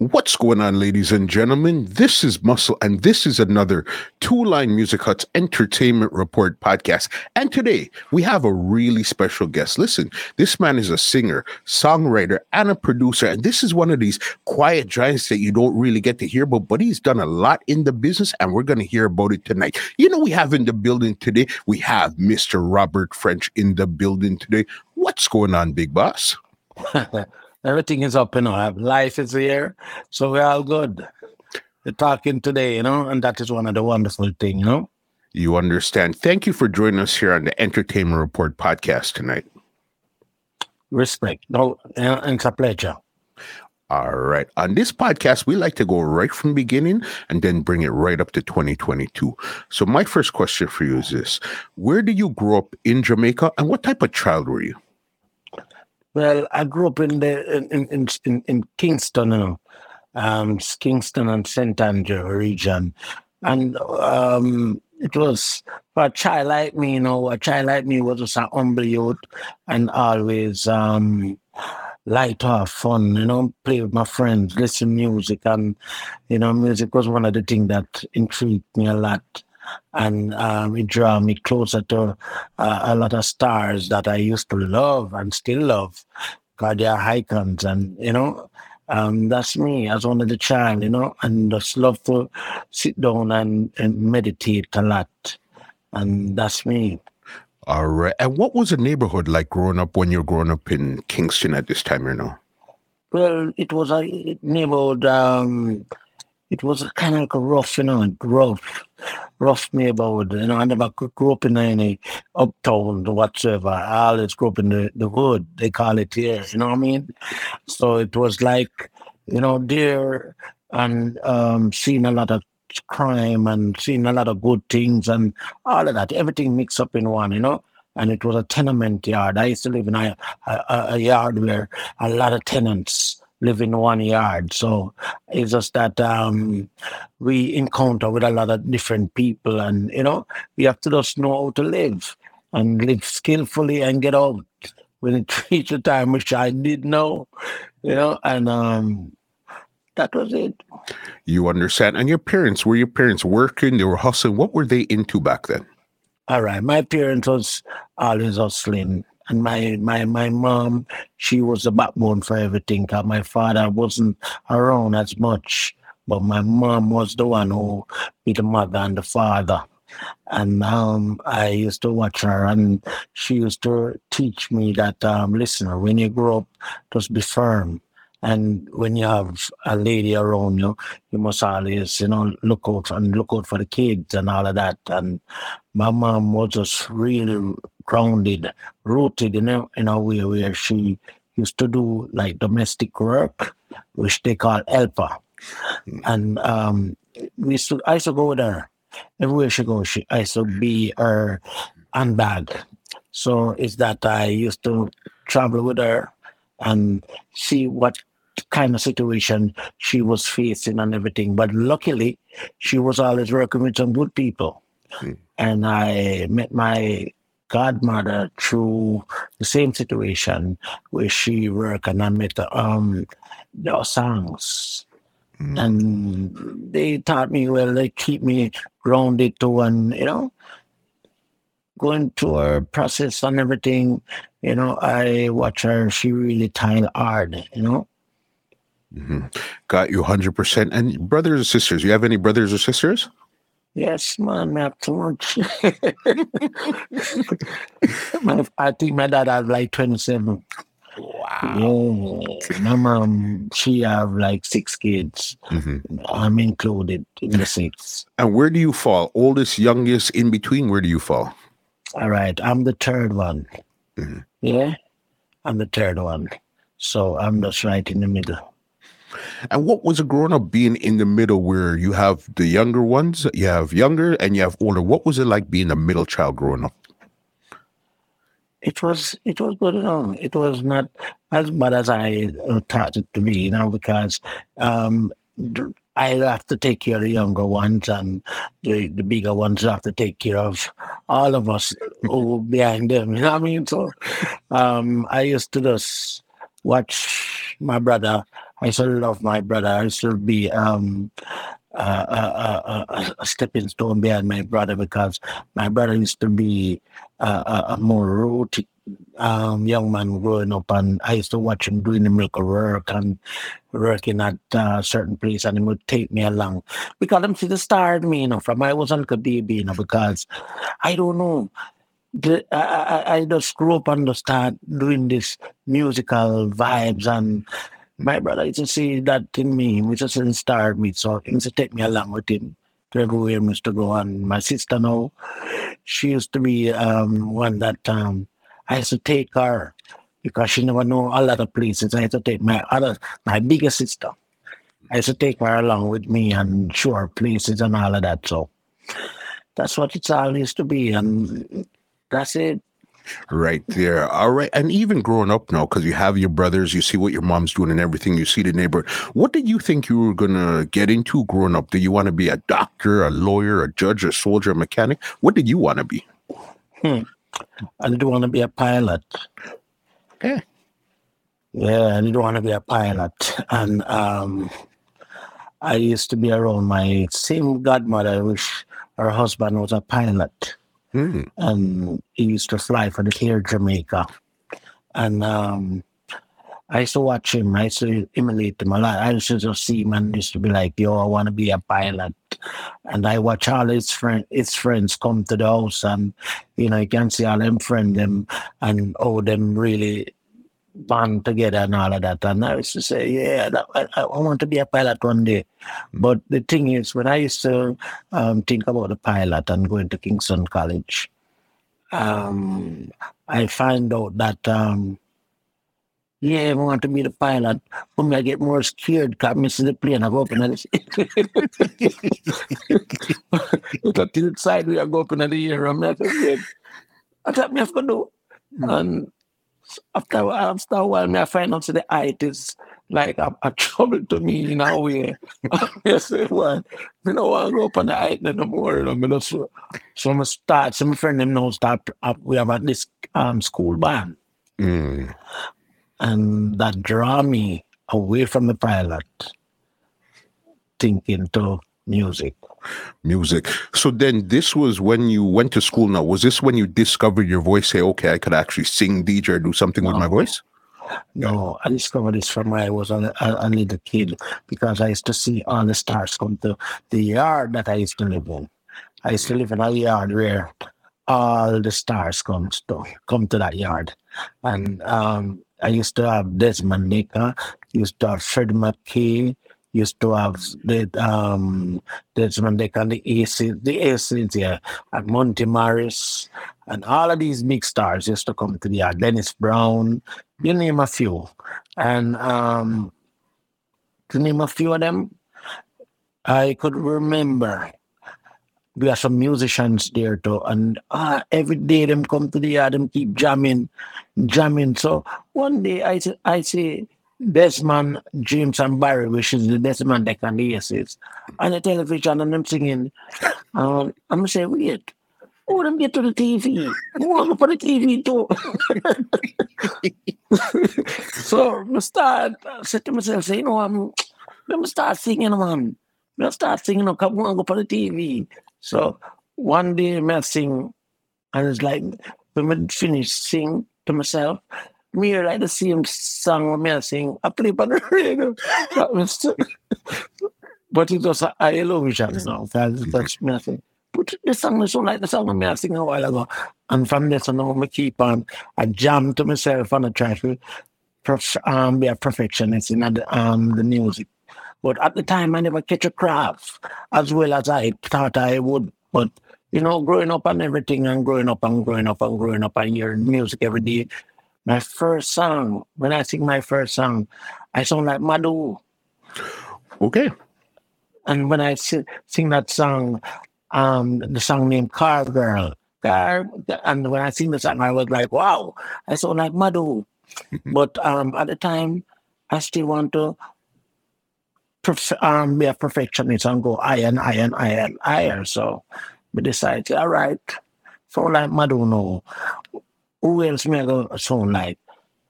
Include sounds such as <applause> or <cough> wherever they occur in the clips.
What's going on, ladies and gentlemen? This is Muscle, and this is another Two Line Music Hut's Entertainment Report podcast. And today we have a really special guest. Listen, this man is a singer, songwriter, and a producer. And this is one of these quiet giants that you don't really get to hear about, but he's done a lot in the business, and we're going to hear about it tonight. You know, we have in the building today, we have Mr. Robert French in the building today. What's going on, big boss? <laughs> Everything is up, you know. Life is here, so we're all good. We're talking today, you know, and that is one of the wonderful things, you know. You understand. Thank you for joining us here on the Entertainment Report podcast tonight. Respect. No, it's a pleasure. All right. On this podcast, we like to go right from the beginning and then bring it right up to 2022. So, my first question for you is this Where did you grow up in Jamaica and what type of child were you? Well, I grew up in the in in in, in Kingston, you know, um, Kingston and St Andrew region, and um, it was for a child like me, you know, a child like me was just a humble youth and always um, light off, fun, you know, play with my friends, listen music, and you know, music was one of the things that intrigued me a lot and um, it drew me closer to uh, a lot of stars that I used to love and still love, because they are icons, and you know, um, that's me as one of the child, you know, and just love to sit down and, and meditate a lot, and that's me. All right. And what was the neighborhood like growing up when you're growing up in Kingston at this time, you know? Well, it was a neighborhood. Um, it was a kind of like a rough, you know, rough, rough neighborhood. You know, I never grew up in any uptown or whatsoever. I always grew up in the, the hood, they call it here, you know what I mean? So it was like, you know, there and um, seeing a lot of crime and seeing a lot of good things and all of that, everything mixed up in one, you know? And it was a tenement yard. I used to live in a, a, a yard where a lot of tenants live in one yard. So it's just that um, we encounter with a lot of different people, and you know, we have to just know how to live and live skillfully and get out when it <laughs> reaches the time, which I did know, you know, and um, that was it. You understand. And your parents, were your parents working? They were hustling. What were they into back then? All right. My parents was always hustling and my my my mom, she was the backbone for everything. Cause my father wasn't around as much, but my mom was the one who be the mother and the father. And um, I used to watch her, and she used to teach me that, um, listen, when you grow up, just be firm. And when you have a lady around you, you must always, you know, look out and look out for the kids and all of that. And my mom was just really grounded, rooted in a, in a way where she used to do like domestic work, which they call helper. Mm. And um, we used to, I used to go with her. Everywhere she goes, she, I used to be her handbag. So it's that I used to travel with her and see what kind of situation she was facing and everything. But luckily, she was always working with some good people. Mm. And I met my godmother through the same situation where she worked and I met um the songs. Mm. And they taught me well, they keep me grounded to and you know going through her process and everything, you know, I watch her, she really tied hard, you know. Mm-hmm. Got you 100%. And brothers or sisters, you have any brothers or sisters? Yes, man, I have too much. I think my dad has like 27. Wow. Yeah. My mom, she have like six kids. Mm-hmm. I'm included in the six. And where do you fall? Oldest, youngest, in between, where do you fall? All right. I'm the third one. Mm-hmm. Yeah. I'm the third one. So I'm just right in the middle. And what was it growing up being in the middle where you have the younger ones, you have younger and you have older? What was it like being a middle child growing up? It was it was good enough. It was not as bad as I thought it to be, you know, because um, I have to take care of the younger ones and the, the bigger ones have to take care of all of us who <laughs> behind them. You know what I mean? So um, I used to just watch my brother I still love my brother. I still be um uh, uh, a stepping stone behind my brother because my brother used to be a, a more rooted um, young man growing up, and I used to watch him doing the milk work and working at a uh, certain place, and he would take me along because him see the star in me, you know, from I was on baby, you know, because I don't know. The, I, I, I just grew up and start doing this musical vibes and my brother used to see that in me. He just inspired me. So he used to take me along with him to everywhere he used to go. And my sister now, she used to be um, one that um, I used to take her because she never know a lot of places. I used to take my other, my bigger sister. I used to take her along with me and show her places and all of that. So that's what it's all used to be. And that's it right there. All right. And even growing up now, because you have your brothers, you see what your mom's doing and everything, you see the neighbor. What did you think you were going to get into growing up? Do you want to be a doctor, a lawyer, a judge, a soldier, a mechanic? What did you want to be? Hmm. I didn't want to be a pilot. Okay. Yeah, I didn't want to be a pilot. And um, I used to be around my same godmother, which her husband was a pilot. Mm. And he used to fly for the Air Jamaica. And um, I used to watch him. I used to emulate him a lot. I used to just see him and used to be like, yo, I want to be a pilot. And I watch all his friend, his friends come to the house and, you know, you can see all them friends them and all them really band together and all of that. And I used to say, yeah, that, I, I, want to be a pilot one day. But the thing is, when I used to um, think about the pilot and going to Kingston College, um, I find out that, um, yeah, I want to be the pilot. For me, I get more scared because I see the plane. I go up in the Look <laughs> to the side, we are go up in the air. I'm not afraid. I thought me have to do. And after after a while, I find out the height is like a, a trouble to me in a way. I say, well, you know, I go up on the height no more. You know, so, so I start, some friend them now start up, we have at this um, school band. Mm. And that draw me away from the pilot, thinking to music music. So then this was when you went to school now. Was this when you discovered your voice? Say, okay, I could actually sing, DJ, or do something no. with my voice? No, I discovered this from when I was a, a, a, little kid because I used to see all the stars come to the yard that I used to live in. I used to live in a yard where all the stars come to come to that yard, and um, I used to have Desmond Nicker, used to have Freddie McKay, used to have the um Desmond Dekker and the AC the ACs here and Monty Morris and all of these big stars used to come to the yard. Dennis Brown, you name a few. And um to name a few of them, I could remember we have some musicians there too, and uh, every day them come to the yard, them keep jamming, jamming. So one day I I say Desmond, James, and Barry, which is the best Desmond Dekker and the Aces, on the television and them singing. Um, I'm saying, wait, oh, them get to the TV. I want to put the TV too. <laughs> so I start, I said to myself, say, you know, I'm, I'm start singing, man. I start singing, I come on, go for the TV. So one day I sing, and it's like, when I finish sing to myself, me like the same song me sing. I play on the radio. but it was a illusion now. That's, me sing. But the song is so like the song me sing a while ago. And from this on, I keep on, I jam to myself and I try to um, be a perfectionist in the, um, the music. But at the time, I never catch a craft as well as I thought I would. But, you know, growing up and everything and growing up and growing up and growing up and hearing music every day, my first song, when I sing my first song, I sound like Madu. Okay. And when I sing, sing that song, um, the song named Car Girl, Car, and when I sing the song, I was like, wow, I sound like Madu. <laughs> but um, at the time, I still want to perf- um, be a perfectionist and go iron, iron, iron, iron. So we decided, all right, sound like Madu now who else me I go sound like?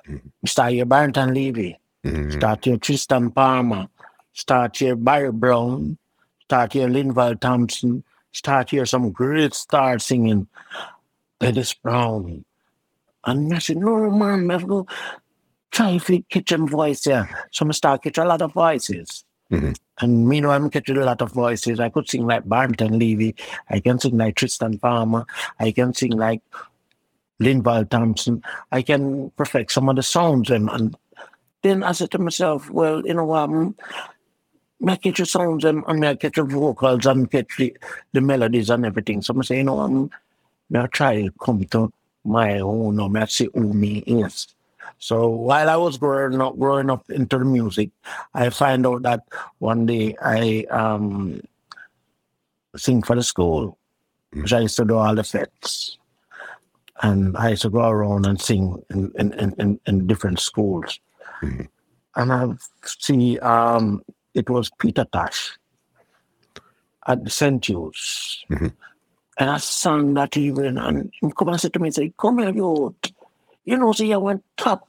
Mm-hmm. Mr. Barrington Levy. Mhm. Start here Tristan Palmer. Start here Barry Brown. Start here Linval Thompson. Start here some great stars singing. Dennis Brown. And I said, no, man, let's go try if we catch them voice here. So I start catch a lot of voices. Mhm. And meanwhile, I'm catching a lot of voices. I could sing like Barrington Levy. I can sing like Tristan Palmer. I can sing like Linval Thompson. I can perfect some of the sounds. And, and then I said to myself, well, you know mm, I catch the sounds and, and I catch the vocals and catch the, the melodies and everything. So I say, you know, I'm, I try to come to my own, or I see who me is. So while I was growing up, growing up into the music, I find out that one day I um sing for the school, which I used to do all the fets. And I used to go around and sing in, in, in, in, different schools. Mhm. And I see um it was Peter Tosh at the St. Jude's. Mhm. And I sang that evening and he come and said to me, say, come here, you you know, see, I went top.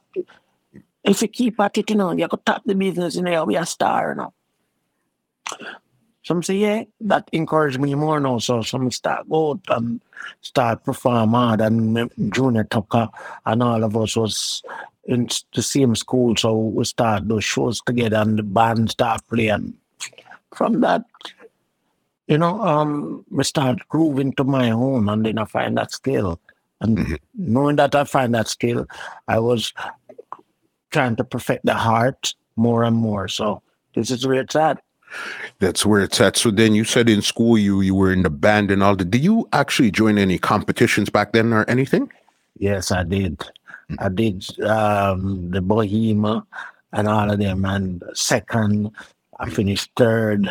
If you keep at it, you know, you could top the business, you know, you'll be a star, you know. Some say, yeah, that encouraged me more now. So some start go out and start perform hard. And Junior Tucker and all of us was in the same school. So we start those shows together and the band start playing. From that, you know, um, we start grooving to my own and then I find that skill. And Mhm. knowing that I find that skill, I was trying to perfect the heart more and more. So this is where it's at. That's where it's at. So then you said in school you you were in the band and all that. Did you actually join any competitions back then or anything? Yes, I did. I did um, the Bohema and all of them. And second, I finished third.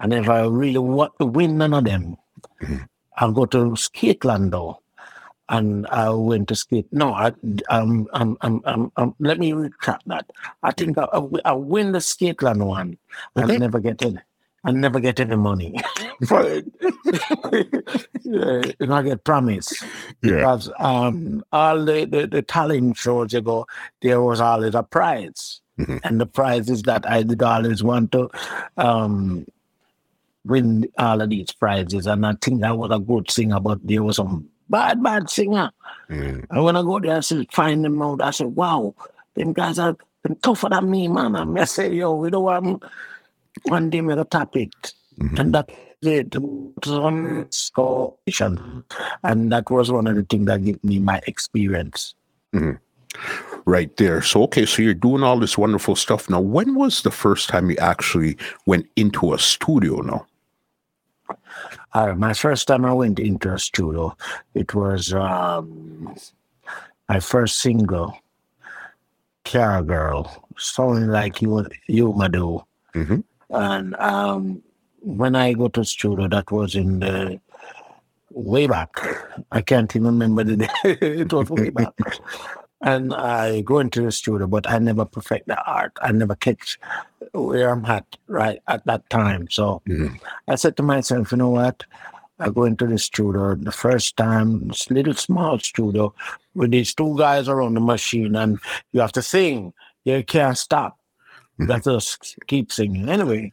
And if I really want to win none of them, Mhm. I'll go to Skateland though. And I went to skate. No, I, um, um, um, um, um, let me retract that. I think I, I, I win the Skateland one. Okay. I never get it. I never get any money <laughs> for it. yeah, and I get promised Yeah. because um, all the, the, the talent shows you go, there was always a prize. Mhm. And the prize is that I did always want to um, win all of these prizes. And I think I was a good singer, but there was some bad, bad singer. Mm. And when I go there, I said, find them out. I said, wow, them guys are tougher than me, man. And I say, yo, you know what? One day, to tap it. Mhm. And that it some competition. And that was one of the things that gave me my experience. Right there. So okay, so you're doing all this wonderful stuff. Now, when was the first time you actually went into a studio now? Uh, my first time I went into a studio, it was um, my first single, Car Girl, sounding like you, you Madu. Mm-hmm. And um, when I go to studio, that was in the way back. I can't even remember the <laughs> day. it was way back. <laughs> And I go into the studio, but I never perfect the art. I never catch where I'm at right at that time. So Mhm. I said to myself, you know what? I go into the studio the first time, this little small studio with these two guys around the machine, and you have to sing. You can't stop. You got to keep singing. Anyway,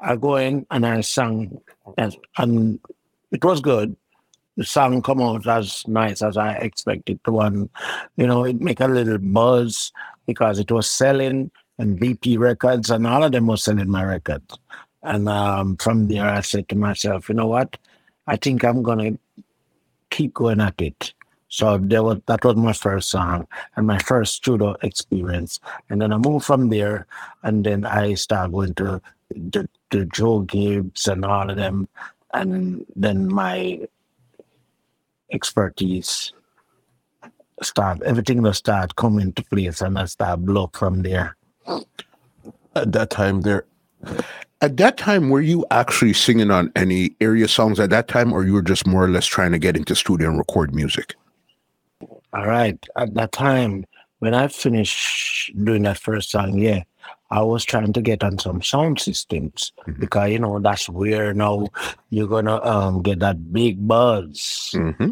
I go in and I sang, and, and it was good. The song come out as nice as I expected to, and you know, it make a little buzz because it was selling and BP Records and all of them was selling my records. And um, from there, I said to myself, you know what? I think I'm gonna keep going at it. So there was that was my first song and my first studio experience. And then I moved from there, and then I started going to the, the Joe Gibbs and all of them, and then my expertise start everything will start coming to place, and I start blow from there. At that time, there. At that time, were you actually singing on any area songs at that time, or you were just more or less trying to get into studio and record music? All right. At that time, when I finished doing that first song, yeah, I was trying to get on some sound systems Mhm. because you know that's where now you're gonna um get that big buzz Mm-hmm.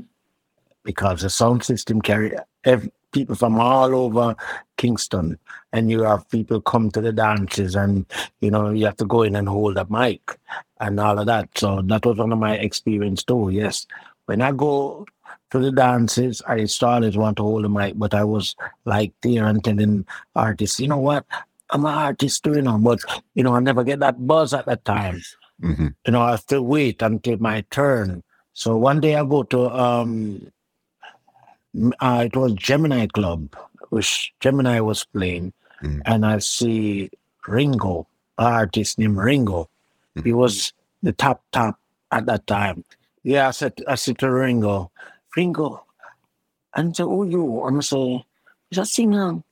because the sound system carry ev- people from all over Kingston, and you have people come to the dances, and you know you have to go in and hold a mic and all of that. So that was one of my experience too. Yes, when I go to the dances, I started want to hold a mic, but I was like there and telling artists, you know what, I'm an artist too, you know, but you know I never get that buzz at that time. Mm-hmm. You know I have to wait until my turn. So one day I go to um uh, it was Gemini Club, which Gemini was playing, Mm. and I see Ringo, an artist named Ringo. He was the top top at that time. Yeah, I said I said to Ringo, Ringo, and say, "Oh, you?" I'm say, "Is that singer?" Him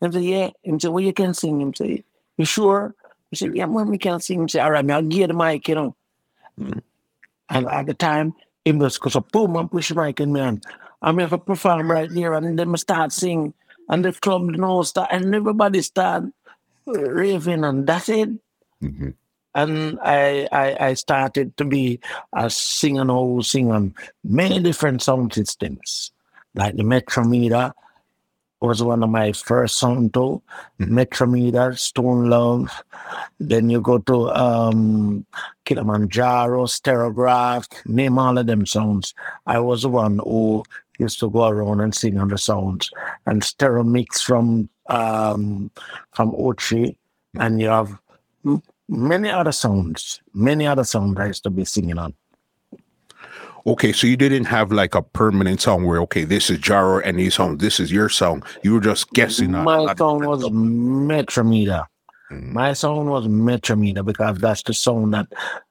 I say, "Yeah." Him say, "Well, you can sing." Him say, "You sure?" He said, "Yeah, man, we can sing." Him say, "All right, me, I'll give you the mic, you know." Mm. And at the time, him just goes up, boom, and push the mic in me hand. I'm have to perform right there, and then I start sing, and the club, know, start, and everybody start raving, and that's it. Mhm. And I, I, I started to be a singer now, sing on many different sound systems, like the Metromedia was one of my first sound too. Mhm. Metromedia, Stone Love. Then you go to um, Kilimanjaro, Stereograph, name all of them sounds. I was the one who used to go around and sing on the sounds. And Stereo Mix from um, from Ochi. And you have many other sounds, many other sounds I used to be singing on. Okay, so you didn't have like a permanent song where okay, this is Jaro and his song, this is your song. You were just guessing. My on- sound was Metromedia. Mhm. My sound was Metromedia because that's the sound that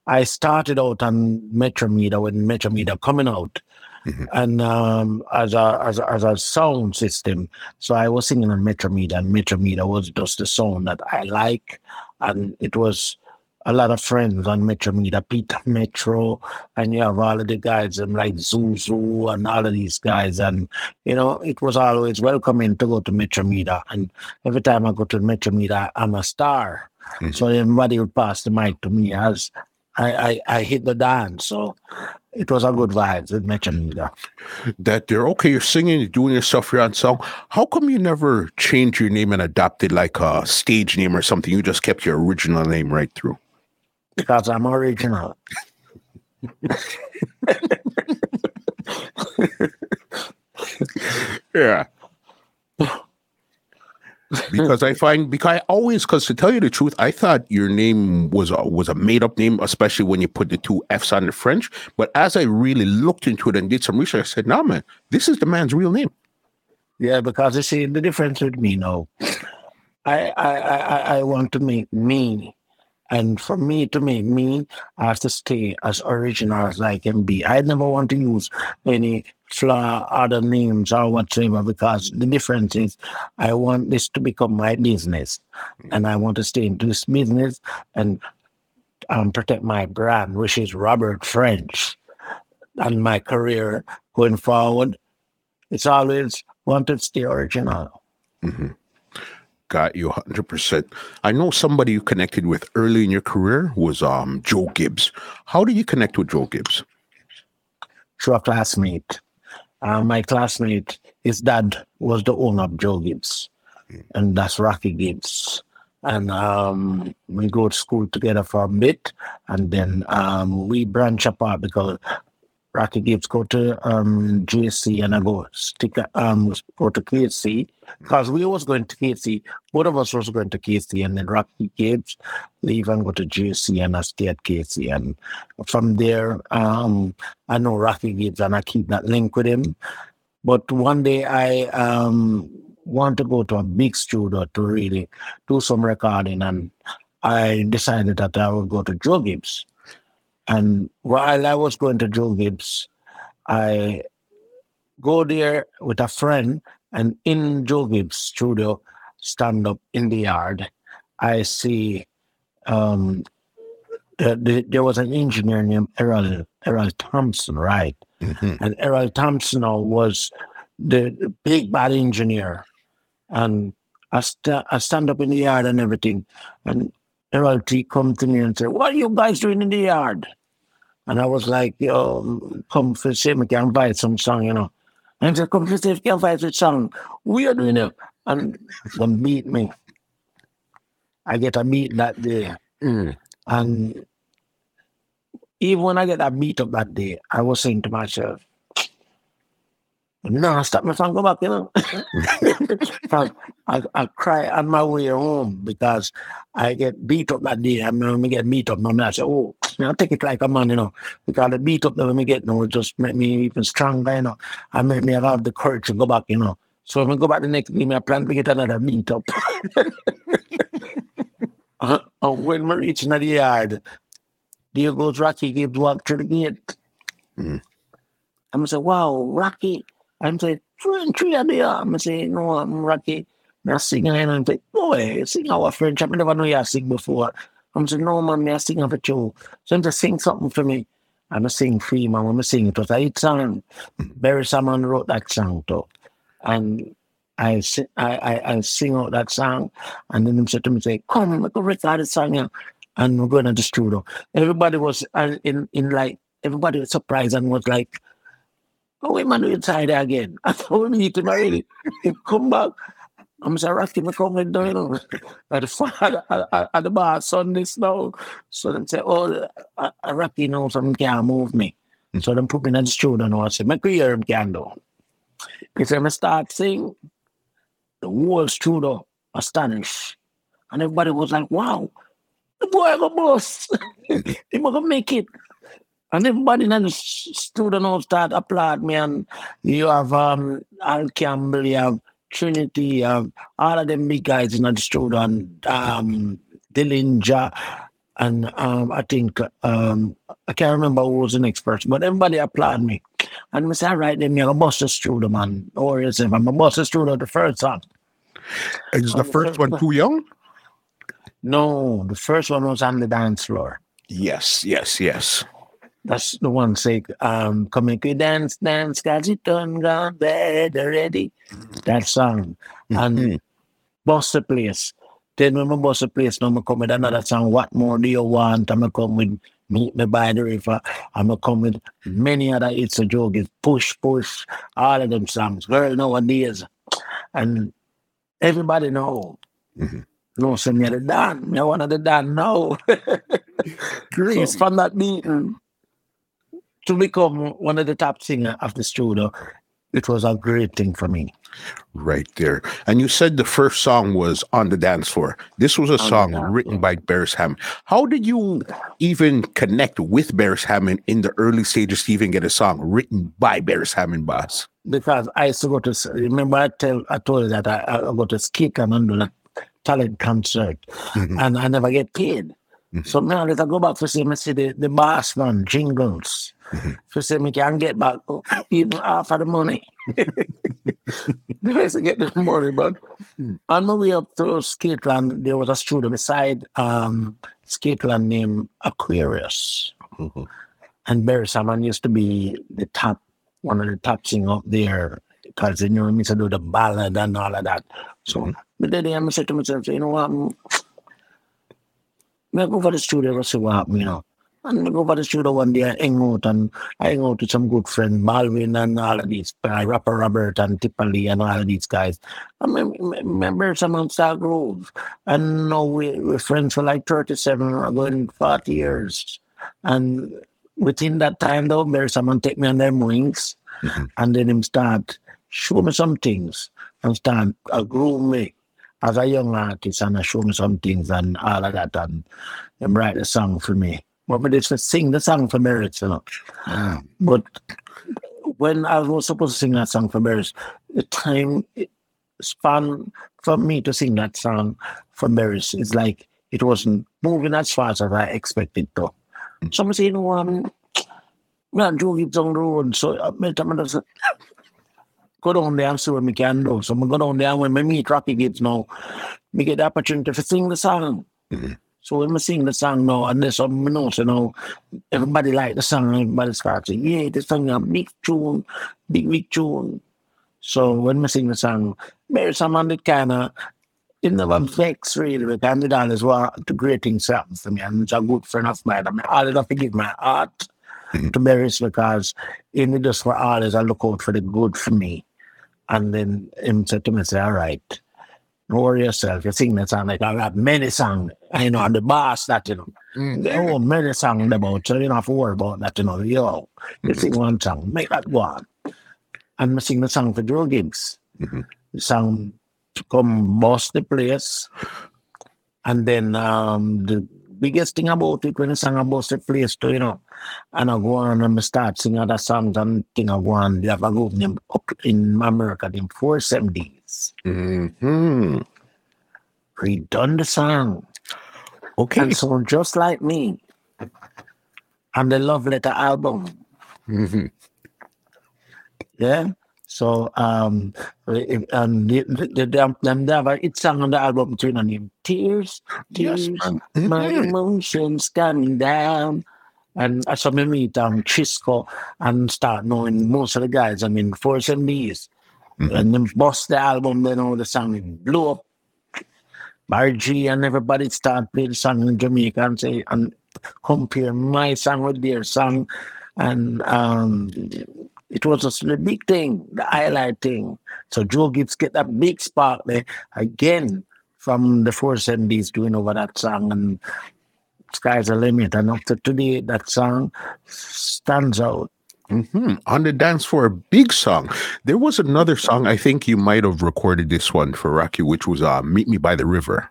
I started out on Metromedia when Metromedia coming out. Mhm. And um, as a as a, as a sound system, so I was singing on Metromedia, and Metromedia was just the sound that I like, and it was a lot of friends on Metromedia, Peter Metro, and you have all of the guys um, like Zuzu and all of these guys, and you know it was always welcoming to go to Metromedia, and every time I go to Metromedia, I'm a star. Mhm. So everybody would pass the mic to me as I, I, I hit the dance. So it was a good vibes with Metromedia. that they're okay, you're singing, you're doing yourself you're on song. How come you never changed your name and adopted like a stage name or something? You just kept your original name right through. Because I'm original. <laughs> Yeah. Because I find because I always because to tell you the truth, I thought your name was a, was a made up name, especially when you put the two F's on the French. But as I really looked into it and did some research, I said, "Nah, man, this is the man's real name." Yeah, because you see the difference with me now. I I, I- I want to make me. And for me to make me, I have to stay as original as I can be. I never want to use any flaw other names or whatsoever because the difference is I want this to become my business. And I want to stay in this business and um, protect my brand, which is Robert French. And my career going forward, it's always wanted to stay original. Got you 100%. I know somebody you connected with early in your career was um Joe Gibbs. How did you connect with Joe Gibbs? through a classmate. Uh, my classmate, his dad was the owner of Joe Gibbs, and that's Rocky Gibbs. And um, we go to school together for a bit, and then um, we branch apart because Rocky Gibbs go to um, JC and I go stick um go to KSC because we was going to KSC. Both of us was going to KC, and then Rocky Gibbs leave and go to JC, and I stay at KC. And from there, um, I know Rocky Gibbs, and I keep that link with him. But one day, I um want to go to a big studio to really do some recording, and I decided that I would go to Joe Gibbs. And while I was going to Joe Gibbs, I go there with a friend, and in Joe Gibbs' studio, stand up in the yard, I see um, the, the, there was an engineer named Errol, Errol Thompson, right? Mhm. And Errol Thompson was the, the big bad engineer. And I, sta I stand up in the yard and everything. And T come to me and say, What are you guys doing in the yard? And I was like, Yo, come for see me can write some song, you know. And he said, come to see if can find which song. We are doing it. And them beat me. I get a beat that day. Mm. And even when I get that beat up that day, I was saying to myself, no, I stop me from go back, you know. I, I, I cry on my way home because I get beat up that day. I mean, when I get beat up, My I say, oh, I'll take it like a man, you know, because the beat up that when me get, you know, it just make me even stronger, you know, I make me have the courage to go back, you know. So when I go back the next day, I plan to get another beat up. <laughs> uh, and when we reach in the yard, there goes Rocky Gibbs walk through the gate. Mm. I'm gonna say, wow, Rocky. I'm say, there. I'm say, no, I'm Rocky. I sing and I'm say, boy, sing our French. I never know you sing before. I'm say, no, man, I sing for you. So I'm just sing something for me. I'm sing free, man. I'm sing. It was a hit song. Beres Hammond wrote that song too. And I, si- I, I, I sing out that song. And then he said to me, say, come, we go record the song here. And we're going to the studio. Everybody was uh, in, in like, everybody was surprised and was like, oh, wait, man, you there again. <laughs> I thought we meet him already. He come back. I'm sorry, Rocky, me come with you know. At the father, at, the bar Sundays now. So them say, oh, uh, uh, Rocky knows something can't move me. So them put me in the studio and I said, make me hear him can do. He said, I start sing, the whole studio astonished. And everybody was like, wow, the boy go boss. <laughs> he gonna make it. And everybody in the s- studio now start applaud me. And you have um, Al Campbell, you have Trinity, you have all of them big guys in the studio, and um, Dillinger, and um, I think um, I can't remember who was the next person, but everybody applaud me. And I say, all right, then you're going to bust the studio, man. Or is it? I'm going to bust the studio the first song. Is the first one. too young? No, the first one was on the dance floor. Yes, yes, yes. That's the one say, um, come and we dance, dance, cause it done gone bad already. That song. And Mhm. bust the place. Then when I bust the place, now I come with another song, What More Do You Want? I'm going to come with Meet Me by the River. I'm gonna come with many other It's a Joke, it's Push, Push, all of them songs. Girl nowadays. And everybody know. Mhm. No, send me the Dan. Me one of the Dan now. <laughs> Grace from that meeting to become one of the top singer of the studio. It was a great thing for me. Right there. And you said the first song was On the Dance Floor. This was a the song written by Beres Hammond. How did you even connect with Beres Hammond in the early stages to even get a song written by Beres Hammond, boss? because I used to go to remember I tell I told you that I, I go to skit and a talent concert Mhm. and I never get paid. Mhm. So now let I go back to see see the, the boss man jingles. To say me can get back even half of the money. <laughs> the to get the money, but Mm. on my way up to Skateland, there was a studio beside um Skateland named Aquarius. Mhm. And Beres Hammond used to be the top, one of the top singer up there because you know, he used to do the ballad and all of that. So, Mhm. but then I said to myself, you know what, me go for the studio and see what happen, you know. And go for the studio one day, I hang out and I hang out with some good friends, Malvin and all of these, uh, rapper Robert and Tippali and all of these guys. I me- me- remember some of Star Grove. And now we, we're friends for like 37 or going 40 years. And within that time though, there's someone take me on their wings Mhm. and then him start show me some things and start uh, groom me as a young artist and uh, show me some things and all of that and him write a song for me. But it's just sing the song for Merit, you know. But when I was supposed to sing that song for Merit, the time span for me to sing that song for Merit is like it wasn't moving as fast as I expected to. Someone say, you know, um, Joe Gibbs on the road, so I met him and I said, go down there and see what me can do. So I go down there and when I meet Rocky Gibbs now, we get the opportunity to sing the song. Mhm. So when I sing the song now, and there's some know, so now everybody like the song, everybody starts saying, yeah, this song a big tune, big, big tune. So when I sing the song, there's someone that kind of, it never vex really, because the dad is what the great things happen to me, and it's a good friend of mine. I mean, all enough to give my heart mm-hmm. to Beres because in the just for all is I look out for the good for me. And then him said to me, say, all right, or yourself, you sing that song like I got many songs, you know, and the boss that you know. Mm. There were many songs about so you don't have to worry about that, you know. Yo, you mm-hmm. sing one song, make that go on. And I sing the song for drill Gibbs. Mm-hmm. The song come boss the place. And then um, the biggest thing about it when I sang about the place too, you know. And I go on and I start singing other songs and thing I go on. They have a group named up in America named 470 sounds. Hmm. Redundant. Okay, and so just like me, I'm the Love Letter album. Mm-hmm. Yeah. So um, and the, the, the, um, them they have a hit song on the album too, and tears, tears, mm-hmm. my emotions coming down. And I saw me meet um, Chisco and start knowing most of the guys. I mean, for some years, Mm-hmm. And then bust the album, then all the song blew up. G and everybody start playing song in Jamaica and say and compare my song with their song. And um it was just the big thing, the highlight thing. So Joe Gibbs get that big spark there again from the four seventies doing over that song and sky's the limit. And up to today, that song stands out. Mm-hmm. On the dance floor, a big song. There was another song. I think you might have recorded this one for Rocky, which was uh, "Meet Me by the River."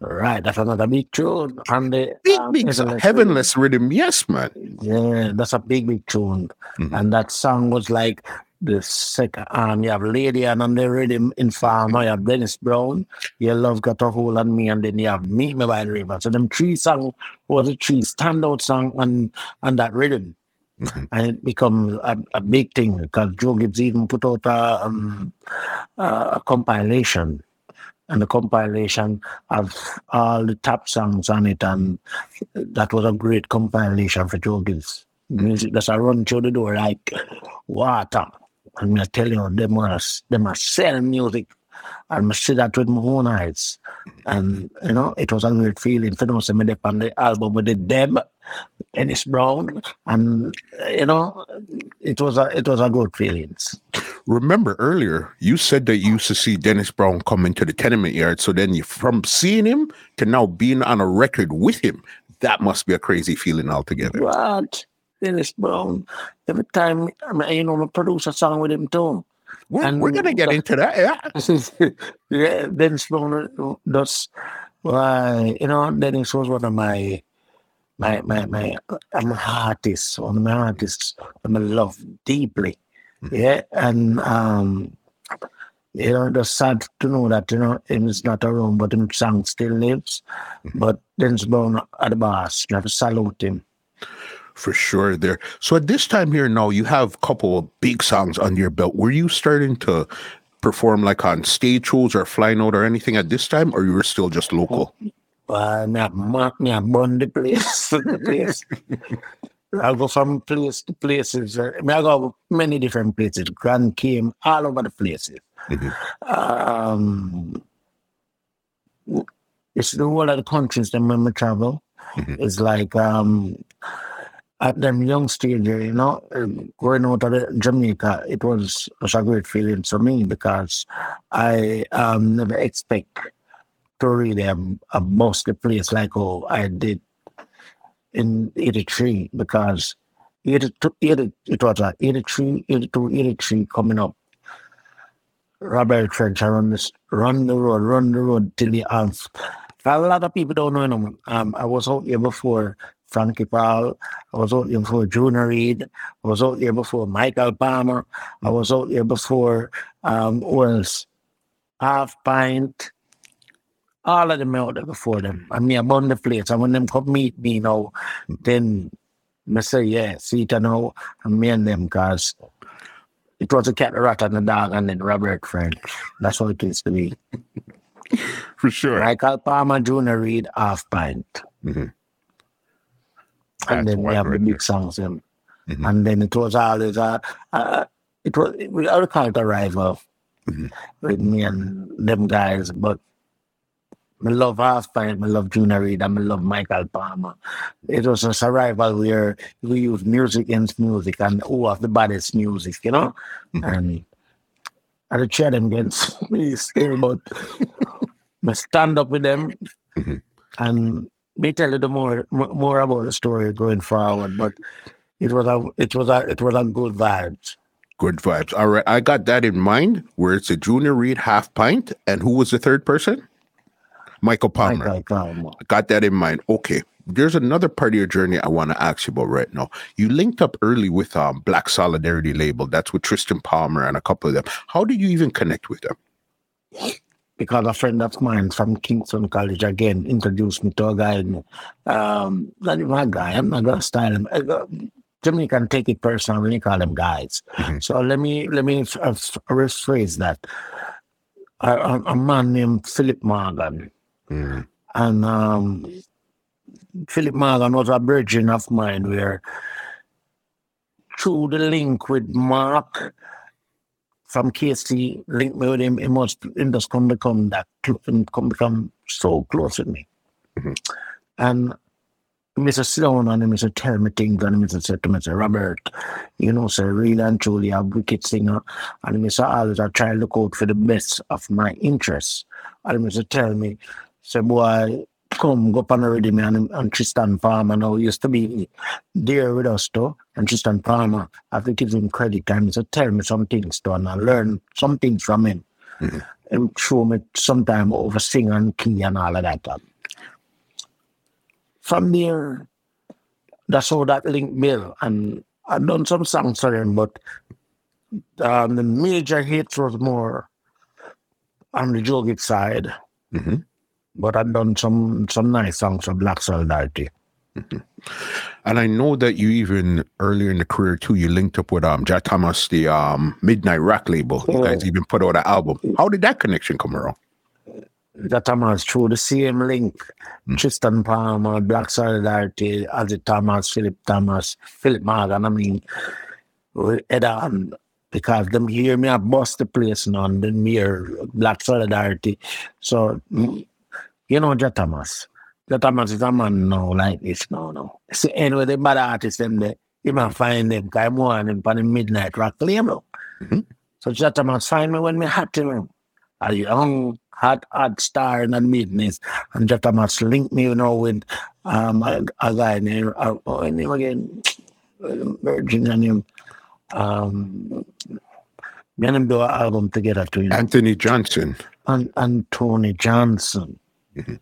Right, that's another big tune. And the big, um, big heavenless rhythm. Yes, man. Yeah, that's a big, big tune. Mm-hmm. And that song was like the second um you have Lady and on the rhythm in Farmer, you have Dennis Brown, Your Love Got a Hold on Me, and then you have Meet Me by the River. So them three songs was the three standout song on on that rhythm. <laughs> And it becomes a, a, big thing because Joe Gibbs even put out a, um, a compilation and the compilation of all the top songs on it, and that was a great compilation for Joe Gibbs. Music that's a run through the door like water. And I tell you, they must they must sell music. I must see that with my own eyes. And you know, it was a great feeling for those me on the album with the Deb, Dennis Brown, and you know, it was a it was a good feeling. remember earlier you said that you used to see Dennis Brown come into the tenement yard. So then you from seeing him to now being on a record with him, that must be a crazy feeling altogether. What? Dennis Brown. Every time you know, I produce a song with him too. We're, and we're gonna get into that, yeah. <laughs> yeah, Dennis Brown does why you know, Dennis was one of my my my my I'm an artist, one of my artists I'm love deeply. Yeah, and um, you know, it's sad to know that you know him is not around, but him song still lives. Mm-hmm. But Dennis Brown at the boss, you have to salute him. For sure, there. So at this time here now, you have a couple of big songs under your belt. Were you starting to perform like on stage shows or flying out or anything at this time, or you were still just local? Uh, me, me, me, the place, <laughs> the place. I go from place to places. I, mean, I go many different places. Grand came all over the places. Mm-hmm. Um, it's the whole of the countries that when we travel. Mm-hmm. It's like um, at them young stage, you know, going out of Jamaica, it was, a great feeling for me because I um, never expect to really um, bust the place like how I did in 83 because 82, 80, it was a 83, 82, 83 coming up. Robert French run this, run the road, run the road till the um, a lot of people don't know him. Um, I was out here before Frankie Paul. I was out here before Junior Reid. I was out here before Michael Palmer. I was out here before um, was Half Pint all of them out there before them. I mean, I'm on the place. And when them come meet me now, then I say, yeah, see it now, and me and them, because it was a cat, a rat, and a dog, and then Robert French. That's what it used to be. <laughs> For sure. Michael Palmer Jr. Reid Half Pint. Mm-hmm. And then we have the big songs. Them. Mm-hmm. And then it was always, uh, uh, it was, we all call it a rival mm-hmm. with me and them guys, but I love Half Pint, I love Junior Reid, and I love Michael Palmer. It was a survival where we use music against music and who have the baddest music, you know? Mhm. And I had cheer them against me still, but <laughs> I stand up with them Mhm. and me tell you the more more about the story going forward. But it was a it was a it was on good vibes. Good vibes. All right, I got that in mind. Where it's a Junior Reid half pint, and who was the third person? Michael Palmer. Michael Palmer. Got that in mind. Okay. There's another part of your journey I want to ask you about right now. You linked up early with um Black Solidarity label. That's with Tristan Palmer and a couple of them. How did you even connect with them? Because a friend of mine from Kingston College again introduced me to a guy. Um, not even a guy. I'm not gonna style him. Uh, Jamaican take it personal when you call them guys. Mhm. So let me let me uh, rephrase that. A, a, a man named Philip Morgan, Mm, and um, Philip Morgan was a virgin of mine where through the link with Mark from KC, linked me with him, he must he just come become that come become so close with me. Mhm. And Mr. Sloan and Mr. tell me things and Mr. said to me, say, Robert, you know, sir, really and truly a wicked singer. And Mr. always I try to look out for the best of my interests. And Mr. tell me, say, boy, come go up on the rhythm and, and Tristan Palmer now used to be there with us too. And Tristan Palmer, I have to give him credit and Mr. tell me some things too and I learn some things from him. Mhm. And show me sometime over sing and key and all of that. From there, that's how that link built. And I done some songs for him, but um, the major hits was more on the Joe side. mhm. But I've done some some nice songs for Black Solidarity. <laughs> And I know that you even earlier in the career too, you linked up with um Jah Thomas, the um Midnight Rock label. You guys even put out an album. How did that connection come around? Jah Thomas through the same link. Mm. Tristan Palmer, Black Solidarity, Ozzy Thomas, Philip Thomas, Philip Morgan, I mean, with Ed on, because them hear me, I bust the place now, and then hear Black Solidarity. So, mm, you know. Jah Thomas is a man now like this now, no. See, anyway, the bad artists, them, they, you might find them, because I'm one of them on the Midnight Rock label. Mhm. So Jah Thomas find me when me to him. A young, hot, hot star in the midness. And Jah Thomas link me, you know, with um, a, a guy named, uh, oh, name again, Virgin and him. Um, me and him do an album together too, you know Anthony Johnson. and Anthony Johnson. <laughs>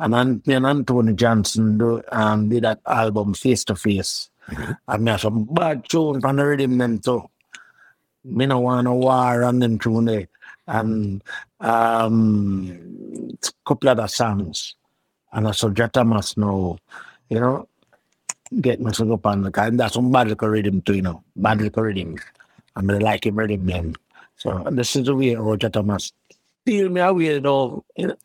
And An- me and Anthony Johnson do, um, did that album face to face. Mhm. And me some bad tunes on the rhythm them too. Me no want a war on them tune there. And um couple of other songs. And I saw Jah Thomas know, you know, get me to up on the and that's some bad rhythm too, you know. Bad rhythm. I mean like him rhythm them. So and this is the way how Jah Thomas steal me away though, you know,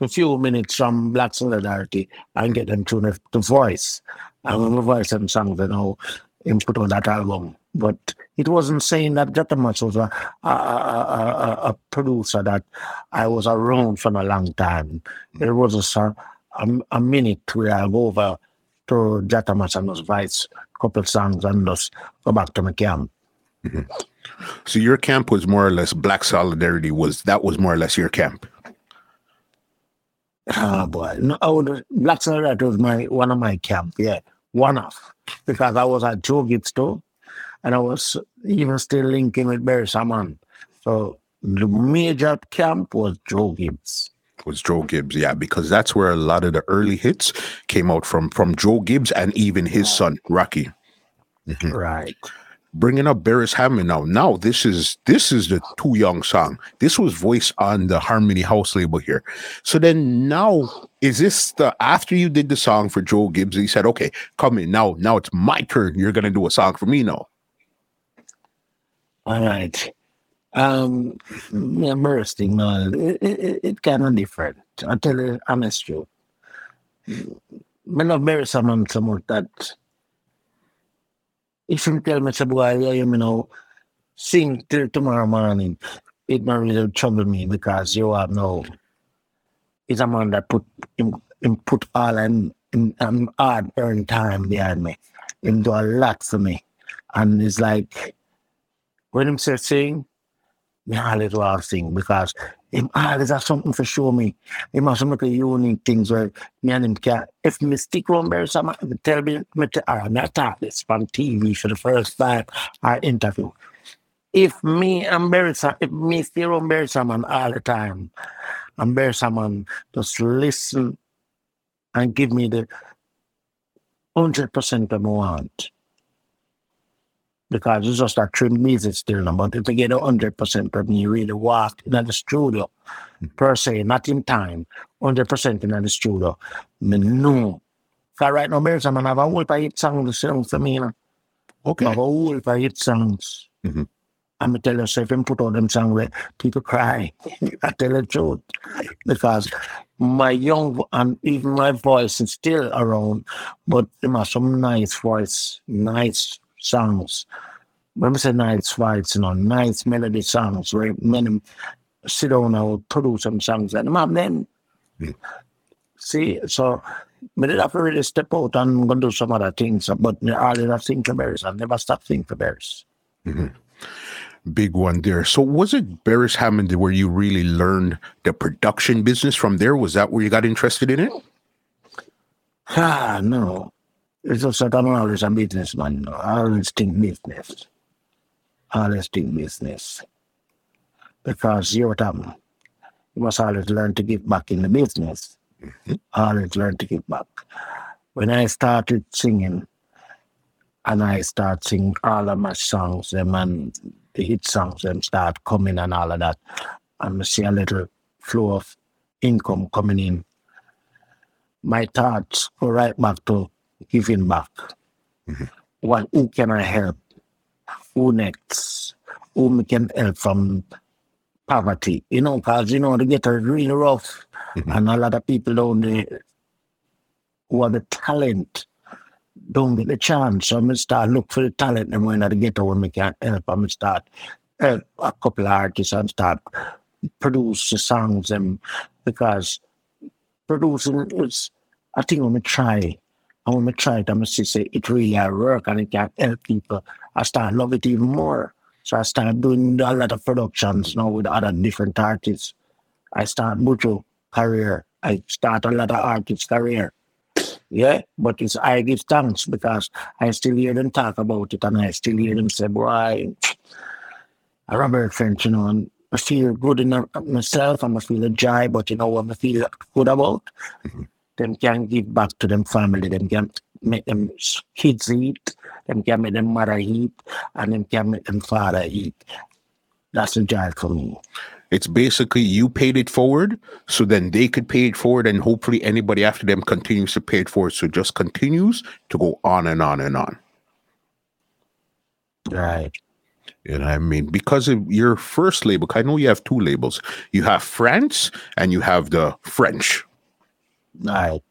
a few minutes from Black Solidarity and get them to the, voice. And when we voice them songs, you know, him put on that album. But it wasn't saying that Jah Thomas was a, a, a, a, a producer that I was around for a long time. Hmm. It was a, a, a minute where I go over to Jah Thomas and voice a couple songs and just go back to my camp. Mm-hmm. So your camp was more or less Black Solidarity. Was that was more or less your camp? Ah, boy. No, I would, Black Solidarity was my one of my camp, yeah. One of. Because I was at Joe Gibbs too. And I was even still linking with Beres Hammond. So the major camp was Joe Gibbs. Was Joe Gibbs? Yeah, because that's where a lot of the early hits came out from. From Joe Gibbs and even his son Rocky. Mhm. Right. Bringing up Beres Hammond now. Now this is this is the Too Young song. This was voiced on the Harmony House label here. So then now is this the after you did the song for Joe Gibbs? He said, "Okay, come in now. Now it's my turn. You're gonna do a song for me now." All right. Um, bursting, no, it, it, it kind of different. I'll tell you honest truth. I love Beres Hammond so much that if him tell me, say, boy, yeah, you know, sing till tomorrow morning, it might really trouble me because you have no, it's a man that put him put all and hard earned time behind me. Him do a lot for me. And it's like when him say sing, me always want sing because him always have something for show me. He must make a unique things where me and him can if me stick around Beres Hammond, tell me me to or not talk this on TV for the first time or interview. If me and if me stay around Beres all the time, and Beres just listen and give me the hundred percent I want. Because it's just a trim music still now. But if you get a hundred percent from me really walk in the studio per se, not in time, hundred percent in the studio, me know. Cause right now Beres Hammond have a whole of hit songs for me, you. Okay. Have a whole of hit songs. Mhm. I'm tell you, so if him put out them songs where people cry, I tell the truth. Because my young and even my voice is still around, but there are some nice voice, nice songs. When I say nice voice, you know, nice melody songs where men sit down and produce some songs and them. Yeah. See, so but have to really step out and go do some other things, but I did have think for Beres. I never stop thinking for Beres. Big one there. So was it Beres Hammond where you really learned the production business from there? Was that where you got interested in it? <sighs> Ah, no. It's just that I'm always a businessman. No. I always think business. I always think business. Because you happened? You must always learn to give back in the business. I always learn to give back. When I started singing, and I start singing all of my songs, them and the hit songs, them start coming and all of that, and I see a little flow of income coming in my thoughts go right back to giving back. Mm-hmm. What who can I help? Who next? Who me can help from poverty? You know, because you know the get is really rough, mm-hmm. and a lot of people down there who have the talent don't get the chance. So I'm going to start look for the talent and when I get to when we can help, I'm going to start help a couple of artists and start produce the songs and because producing is I think I'm gonna try. I want to try it. I'm gonna see say it really a work and it can help people. I start love it even more. So I start doing a lot of productions you now with other different artists. I start Buju career. I start a lot of artists career. Yeah, but it's I give thanks because I still hear them talk about it and I still hear them say, boy, I Robert French, you know, and I feel good in myself and I feel a joy, but you know what I feel good about? Mm-hmm. Them can give back to them family, them can make them kids eat, them can make them mother eat, and them can make them father eat. That's a joy for me. It's basically you paid it forward, so then they could pay it forward, and hopefully anybody after them continues to pay it forward. So it just continues to go on and on and on. Right. You know I mean? Because of your first label, I know you have two labels. You have France and you have the French. Right.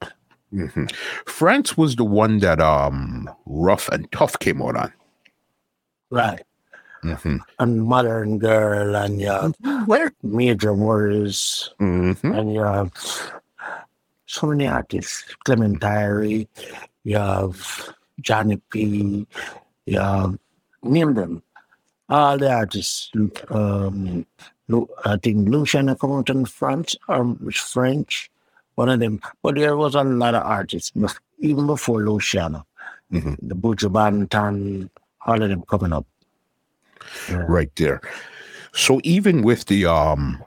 Mhm. France was the one that um Rough and Tough came out on. Right. Mhm. And modern girl and yeah, Where? major worries. Mhm. and you have so many artists. Clement Irie, you have Johnny P, you have name them. All the artists. Um, I think Luciano come out in France or French, one of them. But there was a lot of artists even before Luciano. Mhm. The Buju Banton, all of them coming up. Yeah. Right there. So even with the um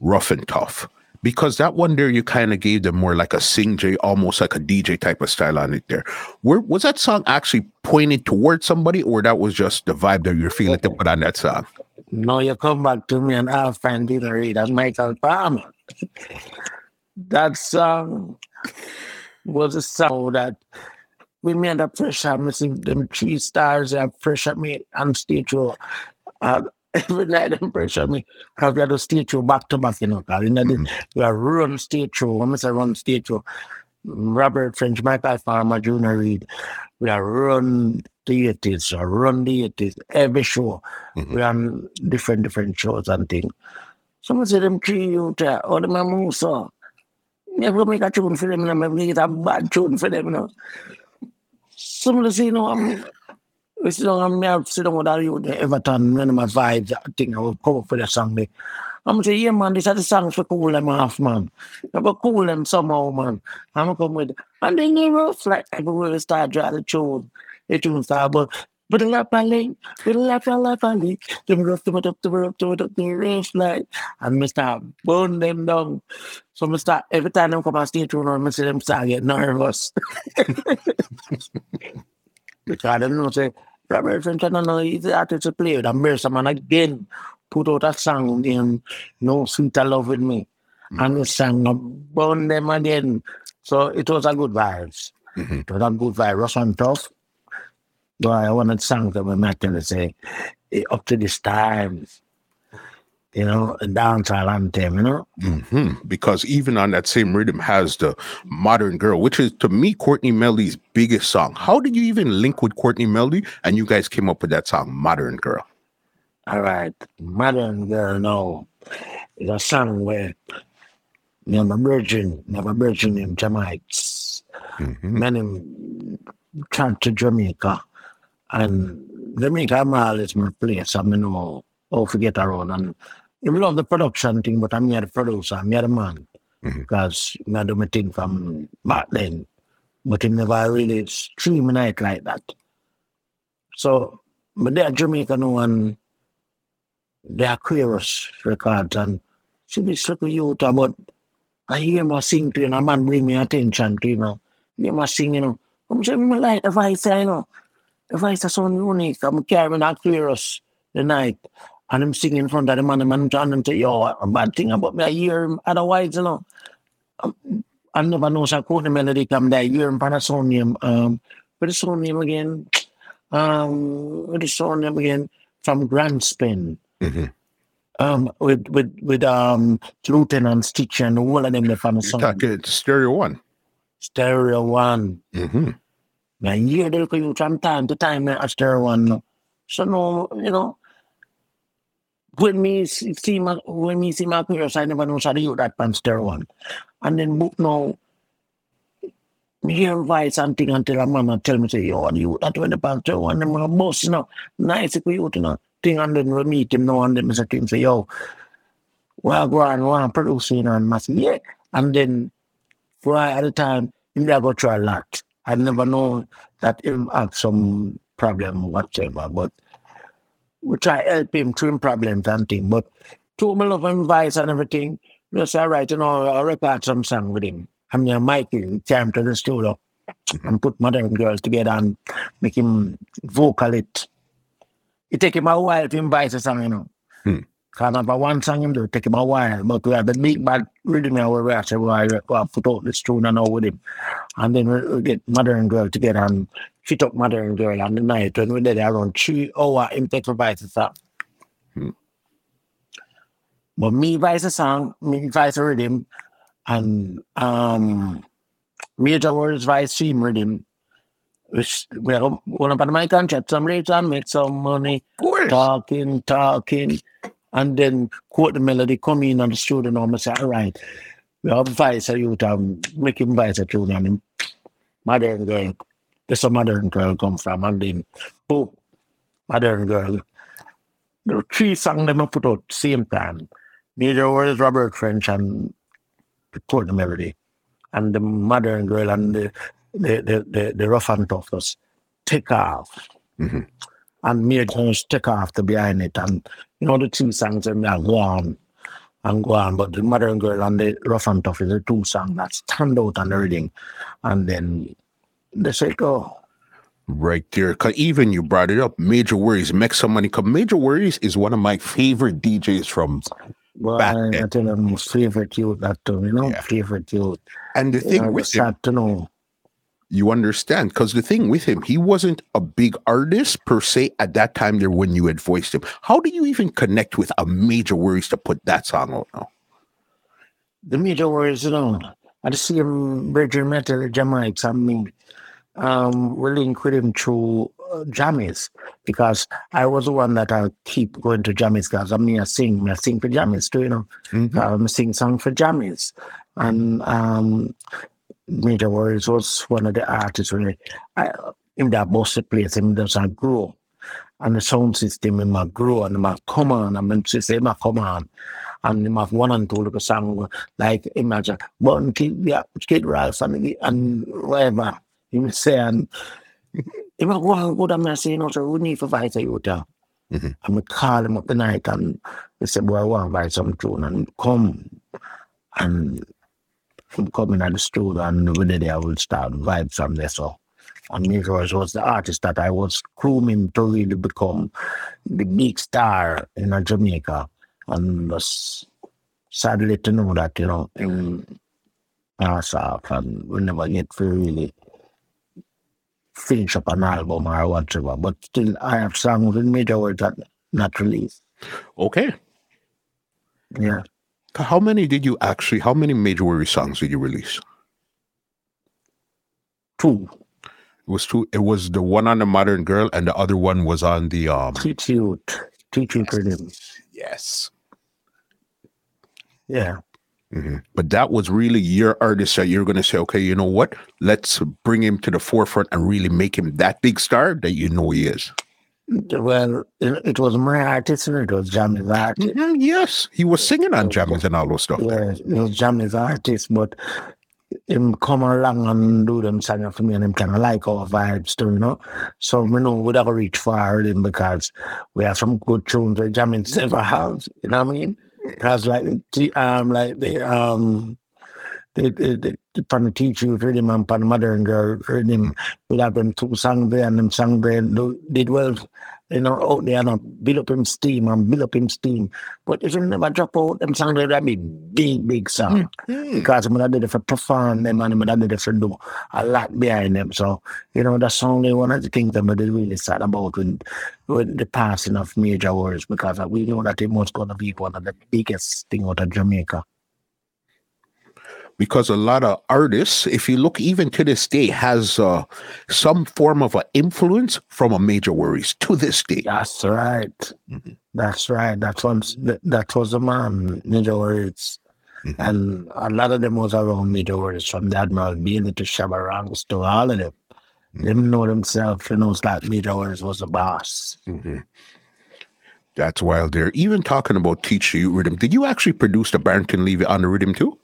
Rough and Tough, because that one there you kind of gave them more like a singjay, almost like a DJ type of style on it there. Where was that song actually pointed towards somebody, or that was just the vibe that you're feeling to put on that song? No, you come back to me and I'll find didn't read as Michael Palmer. That song was a song that we made a pressure missing them three stars and pressure me on stage show. Uh, <laughs> every night them pressure me because we had a stage show back to back, you know, because you know, the- we are run stage show. When I say run stage show, Robert French, Michael Palmer, Junior Reid, we are run theatres or run theatres every show. Mhm. We on different different shows and things. Someone said them three you there, oh them a move so. Never make a tune for them, and I make a bad tune for them, you know. Some of the say, you know, I'm, we sit down, I'm here, sit down with all you, the Everton, of my vibes, I think I will come up for the song. There. I'm say, yeah, man, these are the songs for cool them off, man. I'm gonna cool them somehow, man. I'm gonna come with, and then they rough, like, everywhere we start drawing the tune, the tune start, but but the lap alley, but the lap lap alley, the rough, the rough, the rough, the rough, the rough, like, and me start burn them down. So me start every time them come on stage, you know, me see them start get nervous. because <laughs> I don't know, say, Robert French, I don't know, he's the artist to play with. I'm here, someone again put out a song in No Sweeter Love with Me. Mm-hmm. And the song burn them again. So it was a good vibes. Mm-hmm. It was a good vibe. And tough. But I wanted songs that were making to say, eh, up to this time, you know, a dancehall anthem, you know. Mm-hmm. Because even on that same rhythm has the Modern Girl, which is to me Courtney Melody's biggest song. How did you even link with Courtney Melody and you guys came up with that song, Modern Girl? All right, Modern Girl now is a song where you know, virgin, I'm a virgin in Jamaica. Mm-hmm. Many chant to Jamaica and Jamaica Mall is my place. I mean, oh forget around. And I love the production thing, but I'm here the producer, I'm here the man. Because mm-hmm. I do my thing from back then. But it never really stream night like that. So, but they're Jamaica now and they're Aquarius records and be such a youth, but I hear my sing to you, and a man bring me attention to you know. Hear my sing, you know. I'm saying, I like the voice, you know. The voice is so unique. I'm carrying Aquarius the night. And I'm singing in front of the man, and I'm trying to say, yo, a bad thing about me. I hear him otherwise, you know. Um, I never know sa Courtney Melody come there. I hear him Panasonium. Um, what is his name again? Um, what is his name again? From Grand Spin. Mm-hmm. Um, with with with um Lieutenant Stitchie and all of them from the song. Talking Stereo One. Stereo One. Mm-hmm. Now hear the you from time to time at Stereo One. So no, you know, when me see my when me see my career, never know how to use that Stereo One, and then book now. Me voice something until a mama tell me say, yo, you that when the pan Stereo One, a boss, you know, nice if you, you know thing and then we meet him now and then Mr. King say, yo, well go on, well producing and say, yeah. And then for at the time, him there go try a lot. I never know that him have some problem whatever, but we try help him through problems and thing. But to my love and advice and everything, just all right, you know, I record some song with him. I'm mean, Mikey came to the studio and put modern girls together and make him vocal it it take him a while to invite a song, you know. Because number one song him do take him a while. But we have the big bad rhythm now where we have to we put out this tune and all with him. And then we, we get Modern Girl together and fit up Modern Girl on the night when we did around three hours him take a song. Hmm. But me advise a song, me advise a rhythm, and um major worries advice theme rhythm well, one of my contracts, some rates and make some money. Talking, talking. And then Courtney Melody, come in on the studio and I'm say, all right, we have vice a youth and make him vice a tune and modern girl. There's a modern girl come from and then boom, modern girl. The three songs them put out same time. Major was Robert French and Courtney Melody. And the modern girl and the the, the, the, the rough and tough just take off. Mm-hmm. And just take off the behind it. And, you know, the two songs and me go on and go on. But the Modern Girl and the Rough and Tough is the two songs that stand out on the reading. And then they say, oh, Right there. Cause even you brought it up, Major Worries, make some money. Cause Major Worries is one of my favorite DJs from well, back I, then. I tell them favorite youth that too, you know, yeah. favorite youth. And the thing you know, with sad to know you understand because the thing with him he wasn't a big artist per se at that time there when you had voiced him. How do you even connect with a major worries to put that song out now the major worries you know i just see him virgin metal jamaica. I mean um we link with him through uh, jammies because I was the one that I keep going to jammies because I mean I sing I sing for jammies too you know. Mm-hmm. um, sing song for jammies And um, Major Worries was one of the artists when I, in that bus place, him does a grow. And the sound system in my grow and my come on, I mean to say my come on. And him have one and two little song like imagine Bun Kid yeah, Kid Ralph and, and whatever. He say and he was <laughs> go good I'm not saying also we need to fight a youth. Mhm. And we call him up the night and he said, Boy, I want to buy some tune and come and him coming at the studio and did I will start vibes from there. So and Migos was the artist that I was grooming to really become the big star in uh, Jamaica. And was sadly to know that, you know, in off and we never get to really finish up an album or whatever. But still I have songs in major worries that not released. Okay. Yeah. How many did you actually? How many Major Worry songs did you release? Two. It was two. It was the one on the Modern Girl, and the other one was on the um. Teach youth. Teach rhythm. Yes. Yeah. Mhm. But that was really your artist that you're going to say, okay, you know what? Let's bring him to the forefront and really make him that big star that you know he is. Well, it, it was my artist and it was Jammy's artist. Mhm, Yes, he was singing on Jammies and all those stuff. Yeah, it was Jammy's artist, but him come along and do them songs for me and him kind of like our vibes too, you know. So we know we never reach far him because we have some good tunes that Jammy's never have, you know what I mean? Because like the um like the um the the, the, the from the teacher rhythm and from the mother and girl rhythm, we have them two songs there and them songs there do, did well, you know, out there and build up him steam and build up him steam. But if you never drop out them songs there, that be big, big song. Mhm. Because I'm gonna do it for perform them and I'm gonna do it for do a lot behind them. So, you know, that's only one of the things that I'm really sad about with, with the passing of major worries because we know that it was gonna be one of the biggest thing out of Jamaica. Because a lot of artists, if you look even to this day, has uh, some form of an influence from a Major Worries to this day. That's right. Mhm. That's right. That was that, was the man, major worries. Mhm. And a lot of them was around major worries from the Admiral Bailey to Shabba Ranks to all of them. Mhm. Them know themselves, you know, it's like major worries was the boss. Mhm. That's wild there. Even talking about Teach You Rhythm, did you actually produce the Barrington Levy on the rhythm too?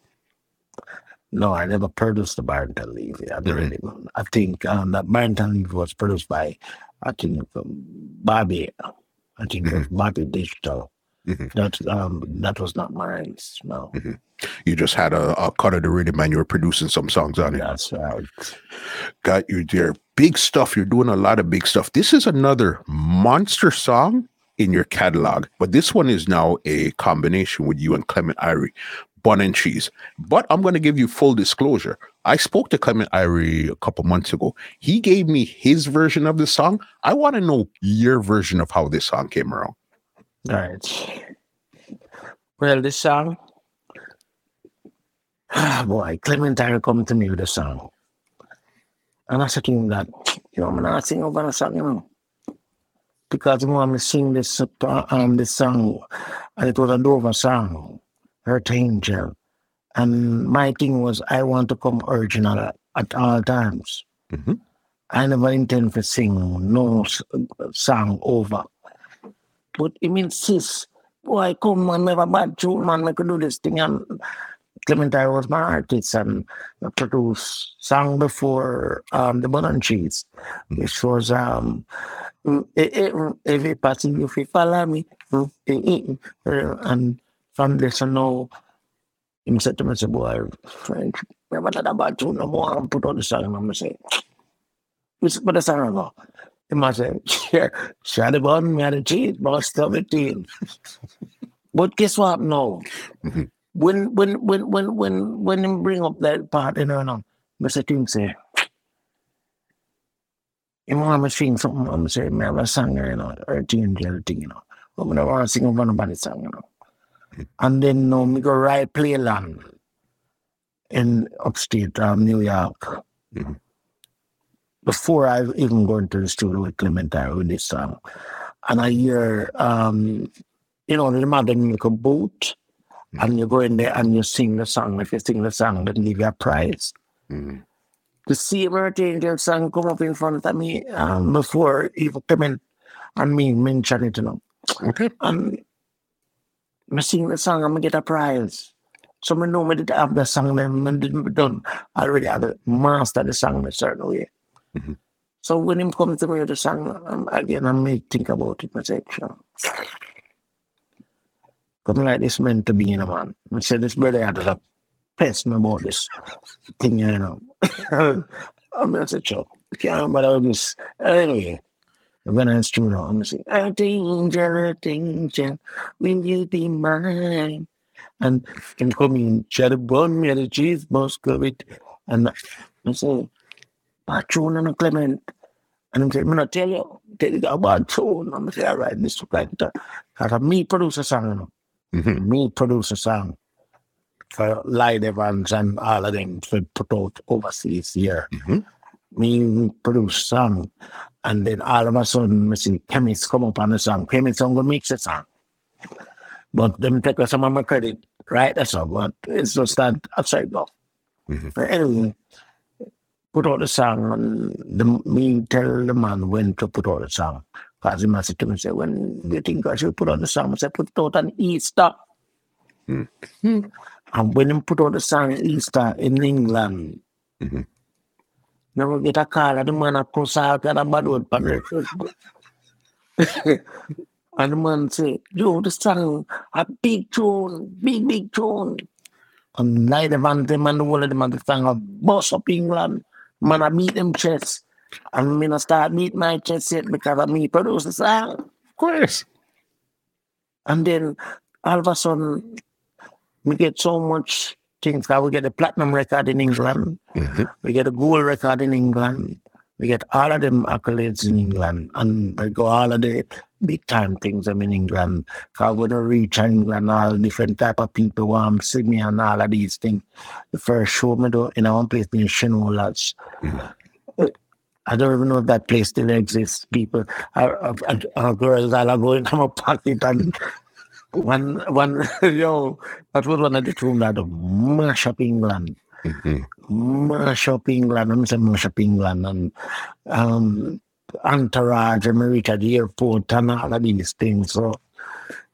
No, I never produced the Barrington Levy. I, Mhm. really, I think um, that Barrington Levy was produced by, I think, um, Bobby. I think it was Bobby Digital. Mhm. That um, that was not mine. No, You just had a, a cut of the rhythm and you were producing some songs on it. that's right. Got you there. Big stuff. You're doing a lot of big stuff. This is another monster song in your catalog, but this one is now a combination with you and Clement Irie, Bun and Cheese. But I'm going to give you full disclosure. I spoke to Clement Irie a couple months ago. He gave me his version of the song. I want to know your version of how this song came around. Right. Well, this song, ah, <sighs> boy, Clement Irie come to me with a song. And I said to him that, you know, I'm not sing over the song, you know. Because you know, I'm singing this uh, um this song, and it was a Dover song, Hurt Angel. And my thing was, I want to come original at, at all times. Mhm. I never intend to sing no song over. But him insist, boy, come man, never bad tune, man, we could do this thing. And Clement Irie was my artist and I produced song before um, the Bun and Cheese, which was um, mm, mm, every person if you follow me, mm, eh, and from this I know, him said to me, say, boy, French, never that about tune no more, and put on the song, and I'm say, which, what the song go? He must say, <laughs> yeah, shot the bun, me had a cheese, boss, 17. <laughs> but guess what now? Mhm. When when when when when when him bring up that part, you know, no, I say to him, say, you want me to sing something? I'm say, have a song, you know, or a tune, the other thing, you know. I don't want to sing over nobody's song, you know. And then no, me go right Playland in upstate um, New York. Mhm. Before I even go into the studio with Clement Irie with this song. And I hear um, you know, the modern make a boot and you go in there and you sing the song. If you sing the song, then give you a prize. Mhm. The same Archangel song come up in front of me um, before even coming and me mention it, you know. Okay. And I sing the song, I'm gonna get a prize. So I know me did have the song then and done. I already had to master the song in a certain way. Mhm. So when him comes to me with the song, um, again I may think about it. I say. Come like this meant to be, you know, man. I said this brother had to pest me about this thing, you know. I'm gonna say, sure. Can't remember this. Anyway. When I stream it, I'm gonna say, a danger, a danger, will you be mine? And in, share the bun, me the cheese, Muscovite. And I say, Patron and Clement. And I'm saying, I'm not tell you, tell you about tune. I'm say, all right, this look like that. Because me produce a song. Mhm. Me produce a song for Light Evans and all of them to put out overseas here. Mhm. Me produce song. And then all of a sudden, I see chemists come up on the song. Chemists are going to mix the song. But them take some of my credit, right? That's all. But it's just that upside down. Mhm. But anyway, put out the song and the, me tell the man when to put out the song. Because he must to me say, when do you think I should put out the song? I said, put it out on Easter. Mm. And when he put out the song Easter in England, Mhm. never get a call and the man a cross out and a bad word for me. And the man say, yo, the song, a big tune, big, big tune. And night the man, them and the whole of them and the song a bust up England. Man, I meet them chest. And me not start meet my chest yet because of me produce the song. Of course. And then all of a sudden, we get so much things. 'cause we get a platinum record in England. Mhm. We get a gold record in England. We get all of them accolades in England. And we go all of the big time things them in England. Because when I reach England, all different type of people want to see me and all of these things. The first show me do in one place in Shino Lodge. I don't even know if that place still exists. People, our, our, our girls all are going to my pocket and one, one, <laughs> yo, that was one of the tunes that mash up England Mhm. mash up England. I'm saying mash up England and um, entourage at the airport and all of these things. So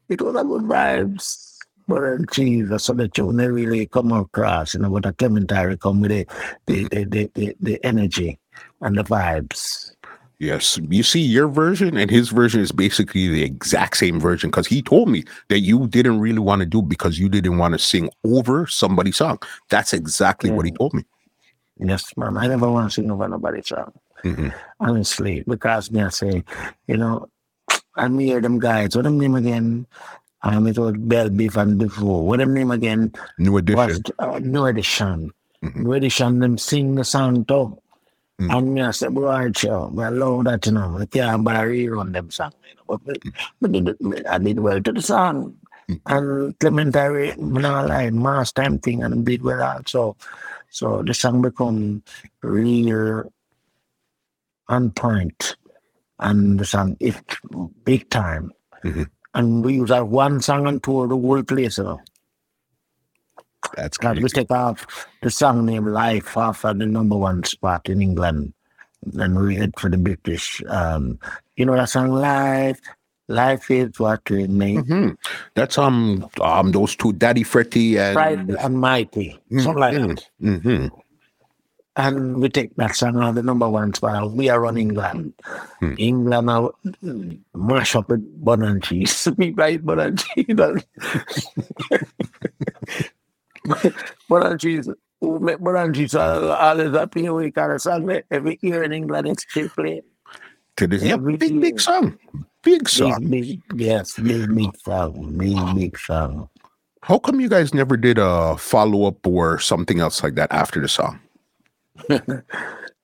it was a good vibes. But uh, Jesus, so the tune they really come across, you know, with a Clement Irie come with the, the, the, the, the energy and the vibes. Yes. You see, your version and his version is basically the exact same version because he told me that you didn't really want to do because you didn't want to sing over somebody's song. That's exactly what he told me. Yes, ma'am. I never want to sing over nobody's song. Mhm. honestly, because me I say, you know, I me hear them guys, what them name again? Um, it was Bell Biv DeVoe. What them name again? New edition. Was uh, New Edition. Mhm. New Edition, them sing the song too. Mm. And me I say, boy, chill, I love that, you know. I can't but I rerun them song, you know. But, but did- I did well to the song. Mm. And Clement Irie, me not lie, mass time thing, and did well also. So the song become real on point and the song it big time. Mhm. And we use that one song and tour the whole place. You know. That's Cause we crazy. take off the song named Life off at the number one spot in England. And we head for the British. Um, you know that song Life? Life is what we make. Mhm. That's um um those two Daddy Freddy and Pride and Mighty. Something like that. hmm And we take that song on the number one spot. We are on England. Hmm. England now mash up with bun and cheese. People eat bun and cheese. <laughs> bun and cheese. Who make bun and cheese? All, all is happy we kind of song every year in England. It's still playing. to this yeah, big big song. Big song. Big, big, yes, big, big song. Big, big song. How come you guys never did a follow up or something else like that after the song? <laughs>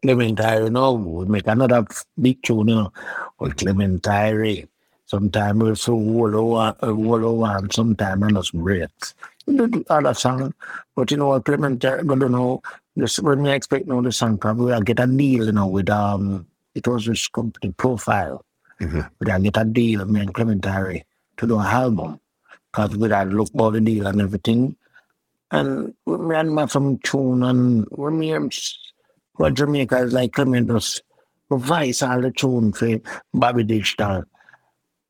Clement Irie, you know, we make another big tune, you know, with Clement Irie. Sometimes we'll so wall over, uh, wall over, and sometimes on us breaks. We do the other song, but you know what, Clement Irie, gonna know, this, when we expect now the song, probably I'll get a deal, you know, with, um, it was this company profile. Mhm. But I get a deal, me and Clement Irie, to do an album. because we had look about the deal and everything. And we ran my some tune and when we what Jamaica is like Clement just revise all the tune for Bobby Digital.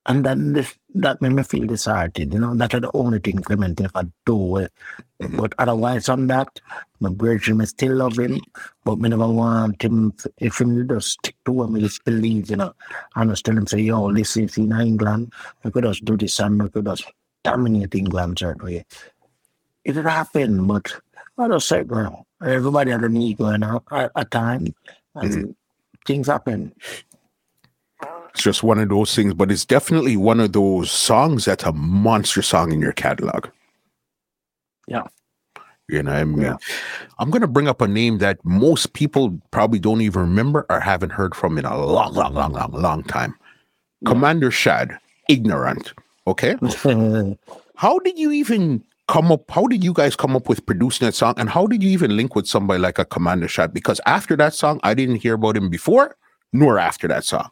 And then this, that made me feel disheartened, you know, that's the only thing Clement ever do. Eh. But otherwise on that, my brother, I still love him, but me never want him, if him just stick to him, just believe, you know. And I tell him, say, yo, listen, if in England, we could just do this and we could just dominate England certainly. It did happen, but I just said, well, everybody had an ego you know, at a time, and Mhm. things happen. It's just one of those things, but it's definitely one of those songs that's a monster song in your catalog. Yeah. You know, I mean, Yeah. I'm going to bring up a name that most people probably don't even remember or haven't heard from in a long, long, long, long, long time. Yeah. Commander Shad, Ignorant. Okay. <laughs> How did you even come up? How did you guys come up with producing that song? And how did you even link with somebody like a Commander Shad? Because after that song, I didn't hear about him before nor after that song.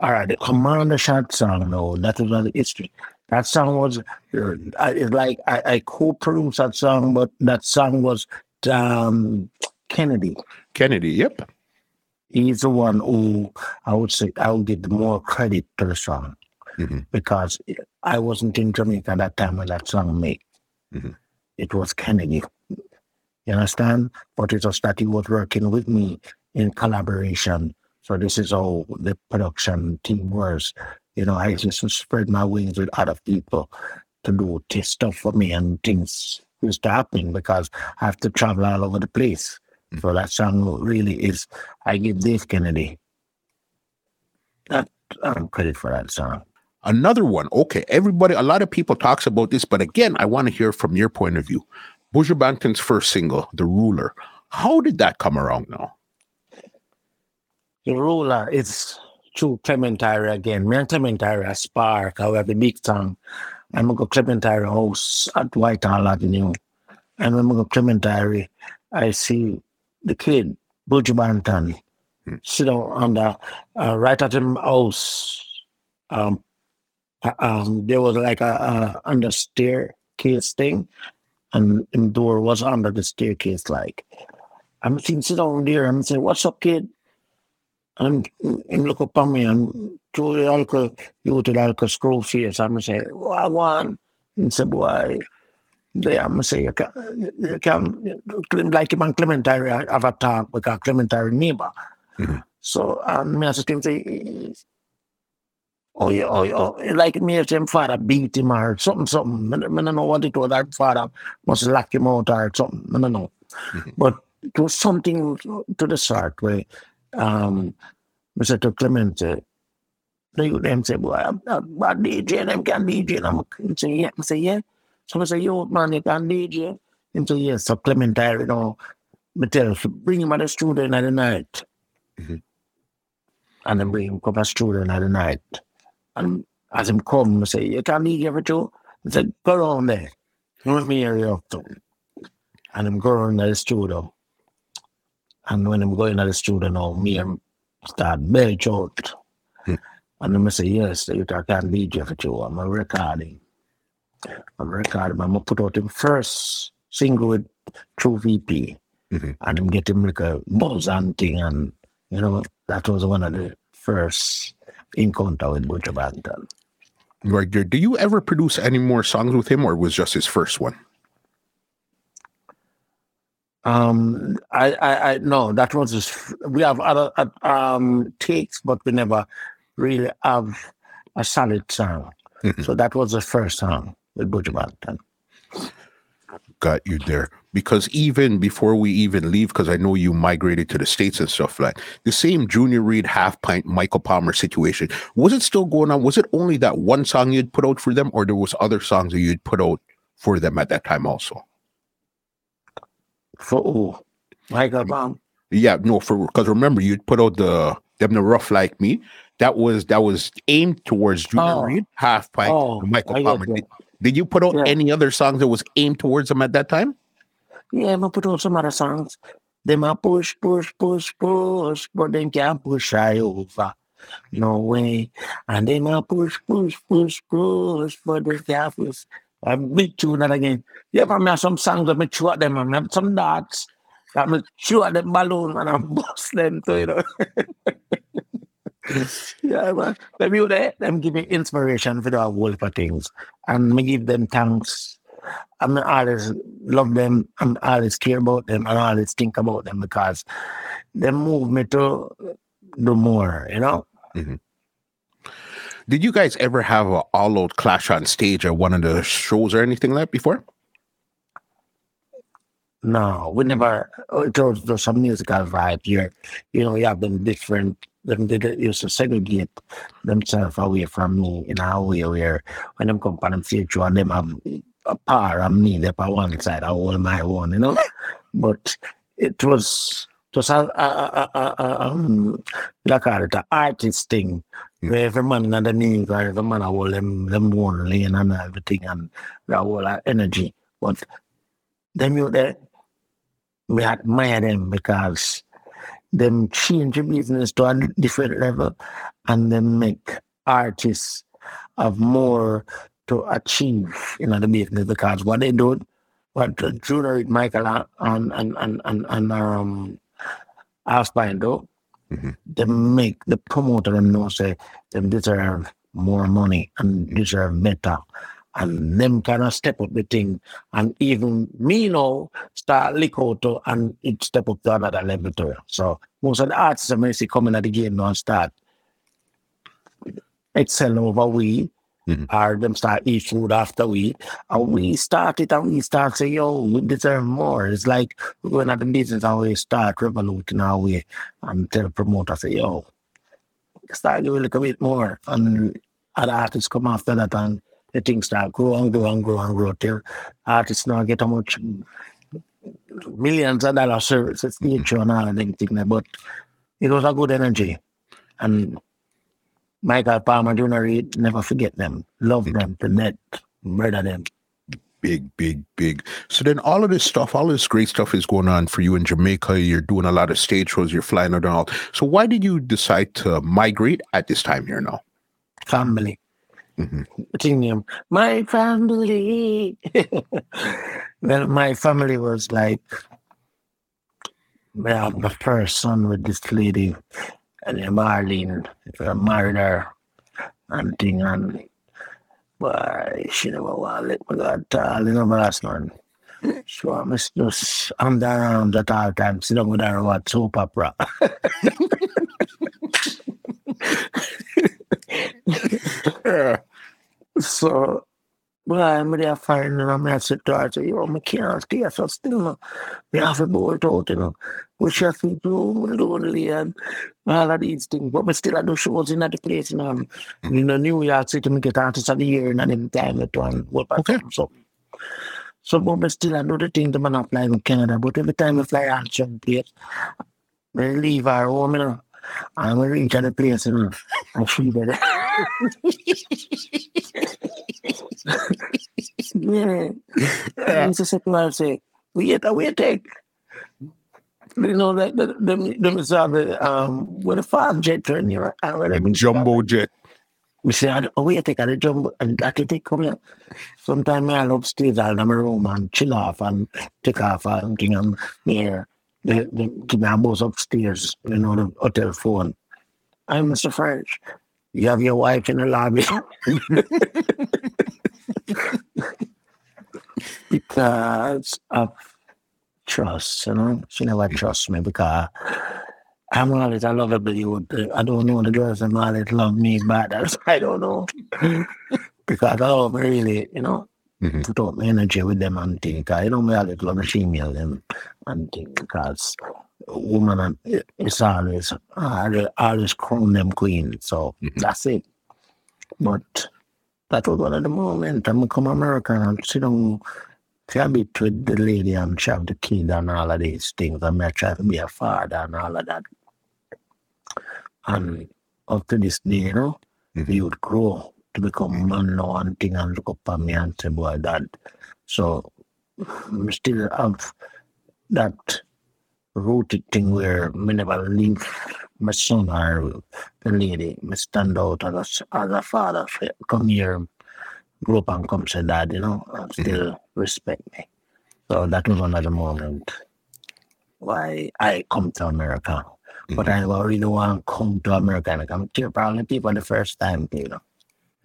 All right, the Commander Shad song, no, that was another history. That song was, uh, I- it's like I, I co-produced that song, but that song was um, Kennedy. Kennedy, yep. He's the one who I would say I would give more credit to the song Mhm. because I wasn't in Jamaica at that time when that song made. Mhm. It was Kennedy. You understand? But it was that he was working with me in collaboration. So this is how the production team was. You know, I just spread my wings with other people to do t- stuff for me and things used to happen because I have to travel all over the place. So that song really is I give Dave Kennedy that um, credit for that song. Another one. Okay, everybody, a lot of people talks about this, but again, I want to hear from your point of view. Buju Banton's first single, The Ruler. How did that come around now? The ruler is through Clement Irie again. Me and Clement Irie spark. I have a big song. I'm go Clement Irie house at Whitehall Avenue. And when I go Clement Irie, I see the kid, Buju Banton, sit down on the uh, right at him house. Um, uh, um, there was like a, a under staircase thing, and the door was under the staircase. Like I'm sitting sit down there. I'm saying, "What's up, kid?" And him look up on me and the alcohol, you to the alcohol screw face. I'm say, "What I want?" And say, "Boy." They, I'm say, you can, you can, like him and Clement Irie have a talk because Clement Irie neighbor. Mhm. So, um, me as him say, oh yeah, oh yeah, oh, like me if him father beat him or something, something. I don't know what it was. That father must lock him out or something. I don't know. Mhm. But it was something to the sort where, um, Mr. to Clement Irie, the youth them say, boy, I'm not bad DJ, them can DJ. And I'm say, yeah. I say, yeah. So I say, yo, man, you can DJ. And so, yes, so Clement Irie, you know, me tell her, bring him at the studio in the night. Mhm. And then bring him come to the studio in the night. And as him come, I say, you can DJ for two? I said, go around there. Let me hear you up to. And I'm going to the studio. And when I'm going to the studio now, me and start belch out. Hmm. And then I say, yes, you can DJ for two. I'm a recording. I'm recording. I'm going to put out him first single with True VP. Mhm. And I'm getting like a buzz and thing. And, you know, that was one of the first encounter with Buju Banton. Right. Do you ever produce any more songs with him or was just his first one? Um, I, I, I no, that was just, we have other uh, um takes, but we never really have a solid song. Mhm. So that was the first song with Buju Banton. got you there because even before we even leave because i know you migrated to the states and stuff like the same junior Reid half pint michael palmer situation was it still going on was it only that one song you'd put out for them or there was other songs that you'd put out for them at that time also For who? Michael Bam. Um, yeah no for because remember you'd put out the them the rough like me that was that was aimed towards junior Oh. Reid half pint Oh, michael I palmer did, did you put out Yeah. any other songs that was aimed towards them at that time Yeah, I put out some other songs. Them a push, push, push, push, but them can't push I over. no way. And then I push, push, push, push, but this guy push. I beat tune that again. Yeah, man, I have some songs me chew at them, man. I have some darts. Me chew at them balloon, and <laughs> bust them too, you know. <laughs> yeah, man. Them you there, them give me inspiration for the whole for things. And me give them thanks. I'm always love them and always care about them and always think about them because they move me to do more, you know? Mm-hmm. Did you guys ever have an all out clash on stage at one of the shows or anything like that before? No, we never. uh, There's, there's some musical vibe here. You know, you have them different. Them they, used to segregate themselves away from me in a way where when on them stage show and them have a par and me there on one side, I hold my own, you know. <laughs> But it was just a, a, a, a, a um, like call it, an artist thing. Mm. Where every man underneath, or every man hold them them one lane and everything and the whole uh, energy. But them you there we admire them because them change the business to a different level and they make artists have more to achieve in the business because what they do, what Junior Michael and and and and, and um Alspine do, Mhm. they make the promoter and know say them deserve more money and deserve better. And them kind of step up the thing. And even me now start lick out to and it step up to another level too. So most of the artists I see coming at the game now and start excel over we Mhm. or them start eat food after we and we start it and we start say, yo, we deserve more. It's like we're going at the business and we start revoluting our way and tell the promoter say, yo, start doing a little bit more. And other artists come after that and the things start grow and grow and grow and grow till artists now get how much millions of dollar services stage show and all them things. But it was a good energy. And Michael Palmer Junior Reid, never forget them. Love them to death. Murder them. Big, big, big. So then all of this stuff, all this great stuff is going on for you in Jamaica. You're doing a lot of stage shows, you're flying out and all. So why did you decide to migrate at this time here now? Family. Mhm. My family. <laughs> well, my family was like, well, the first son with this lady, and Marlene, married her, and thing, and but she never want to let me go at all, you know, my last one. So I'm just under around at all times, sit down with her watch soap opera. <laughs> So, well, I'm there finding and I'm sit there and say, yo, I can't stay so still, no. We have to go it out, you know. We should to do lonely and um, all of these things. But we still do shows in the place, you know. Um, hmm. In the New York City, we get artists of the year and them time it one. Okay. So, so but we still do the thing to man apply in Canada. But every time we fly out some place, we leave our home, you know. And we reach the place, you know. And she there. Yeah. And to her, say, wait, uh, take. You know, that the, them, them saw the, um, with a fast jet turn here. and when they- Jumbo jet. We say, oh, wait, take, I jump, and I can take, come here. Sometimes I upstairs, I'll in my room and chill off and take off and thing, and here, the, the, a upstairs, you know, the hotel phone. I'm Mr. French. You have your wife in the lobby. <laughs> because of trust, you know. She never trusts me because I'm always a lovable youth. I don't know the girls and always love me. That's <laughs> I don't know. because I don't really, you know, Mhm. put up my energy with them and things. 'Cause You know, me love the female them and things because woman and it's always always, always crown them queen. So Mhm. that's it. But that was one of the moment. I'm come American and sit down habit with the lady and she have the kid and all of these things. And I try to be a father and all of that. And up to this day, you know, Mhm. you would grow to become man now and thing and look up at me and say, boy, dad. So I still have that rooted thing where me never leave my son or the lady, me stand out as a, as a father. Come here, grow up and come say dad, you know, and still respect me. So that was another moment why I come to America. But I really want to come to America and come to probably people the first time, you know.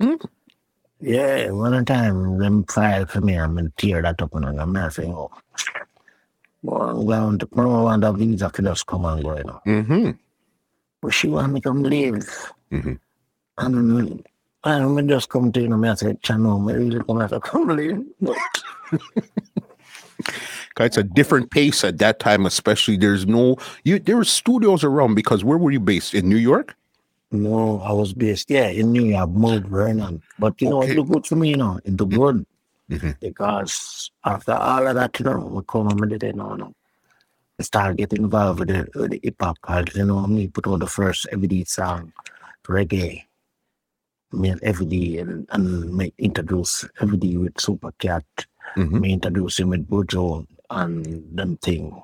Mm. Yeah, one time them filed for me, I'm tear that up and I'm saying, oh, well, I'm going to, I want the visa to come and go, you know. Mm-hmm. But she want me come live. Mhm. And I'm gonna just come to you know, I said, channel, me really come to come live. It's <laughs> a different pace at that time, especially. There's no you. There were studios around because where were you based in New York? No, I was based, yeah, in New York, Mount Vernon. But you know, it looked good for me, you know, it looked good. Mhm. Because after all of that, you know, we come and did it, you know. I started getting involved with the, with the hip hop, cause you know, me put on the first Heavy D song, reggae. Me and Heavy D and, and me introduce Heavy D with Super Cat. Mhm. Me introduce him with Buju and them thing.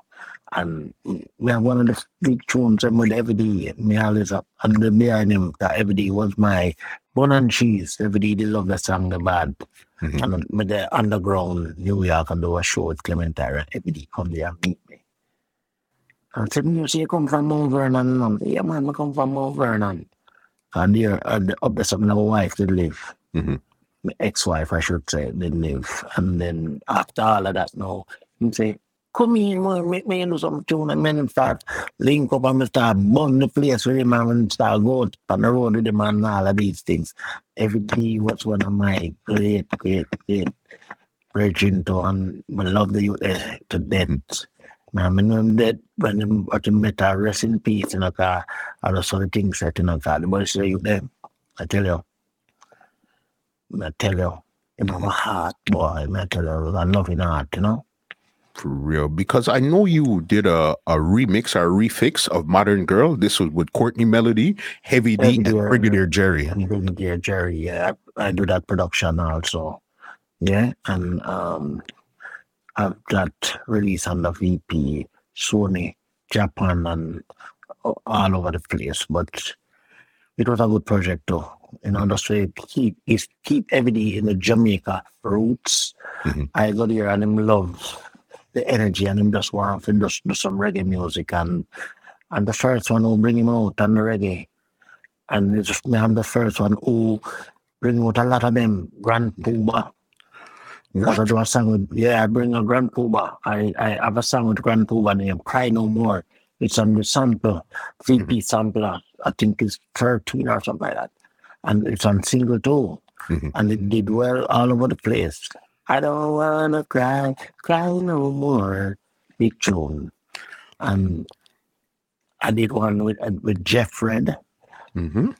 And we have one of the big tunes and with Heavy D. Me always up and the behind him that Heavy D was my bun and cheese. Everyday they love the song the bad. Mhm. And with the underground New York and do a show with Clementine Heavy D come there and meet me. I said, you see, you come from Mount Vernon. And yeah, man, I come from Mount Vernon. And there, the- up there, something my wife did live. Mhm. My ex-wife, I should say, did live. And then after all of that, now, he say, come in, man, make me do some tune. And then start link up and me start burn the place with him and start go out on the road with him and all of these things. Every day was one of my great, great, great bridging to and I love the youth eh, to death. Man, I know him dead when him at him better rest in peace in a car. All the sort of things set in a car. The boys say you there. I tell you. I tell you. Have a heart, boy. I tell you, a loving heart, you know. For real, because I know you did a, a remix or a refix of Modern Girl. This was with Courtney Melody, Heavy D, Heavy and Brigadier Jerry. And Brigadier Jerry, yeah, I, I do that production also. Yeah, and um, I've got release on the VP, Sony, Japan, and all over the place. But it was a good project too. You know, keep is keep everything in the Jamaica roots. Mhm. I go there and him love the energy and him just want to just do some reggae music and and the first one who bring him out and the reggae. And it's just me, I'm the first one who bring out a lot of them Grand Puba. Because I do a song with yeah, I bring a Grand Puba. I, I have a song with Grand Puba named Cry No More. It's on the sample, VP sampler. I think it's 13 or something like that. And it's on single too. Mhm. And it did well all over the place. I don't wanna cry, cry no more. Big tune. And I did one with uh, with Jeff Redd Mm-hmm.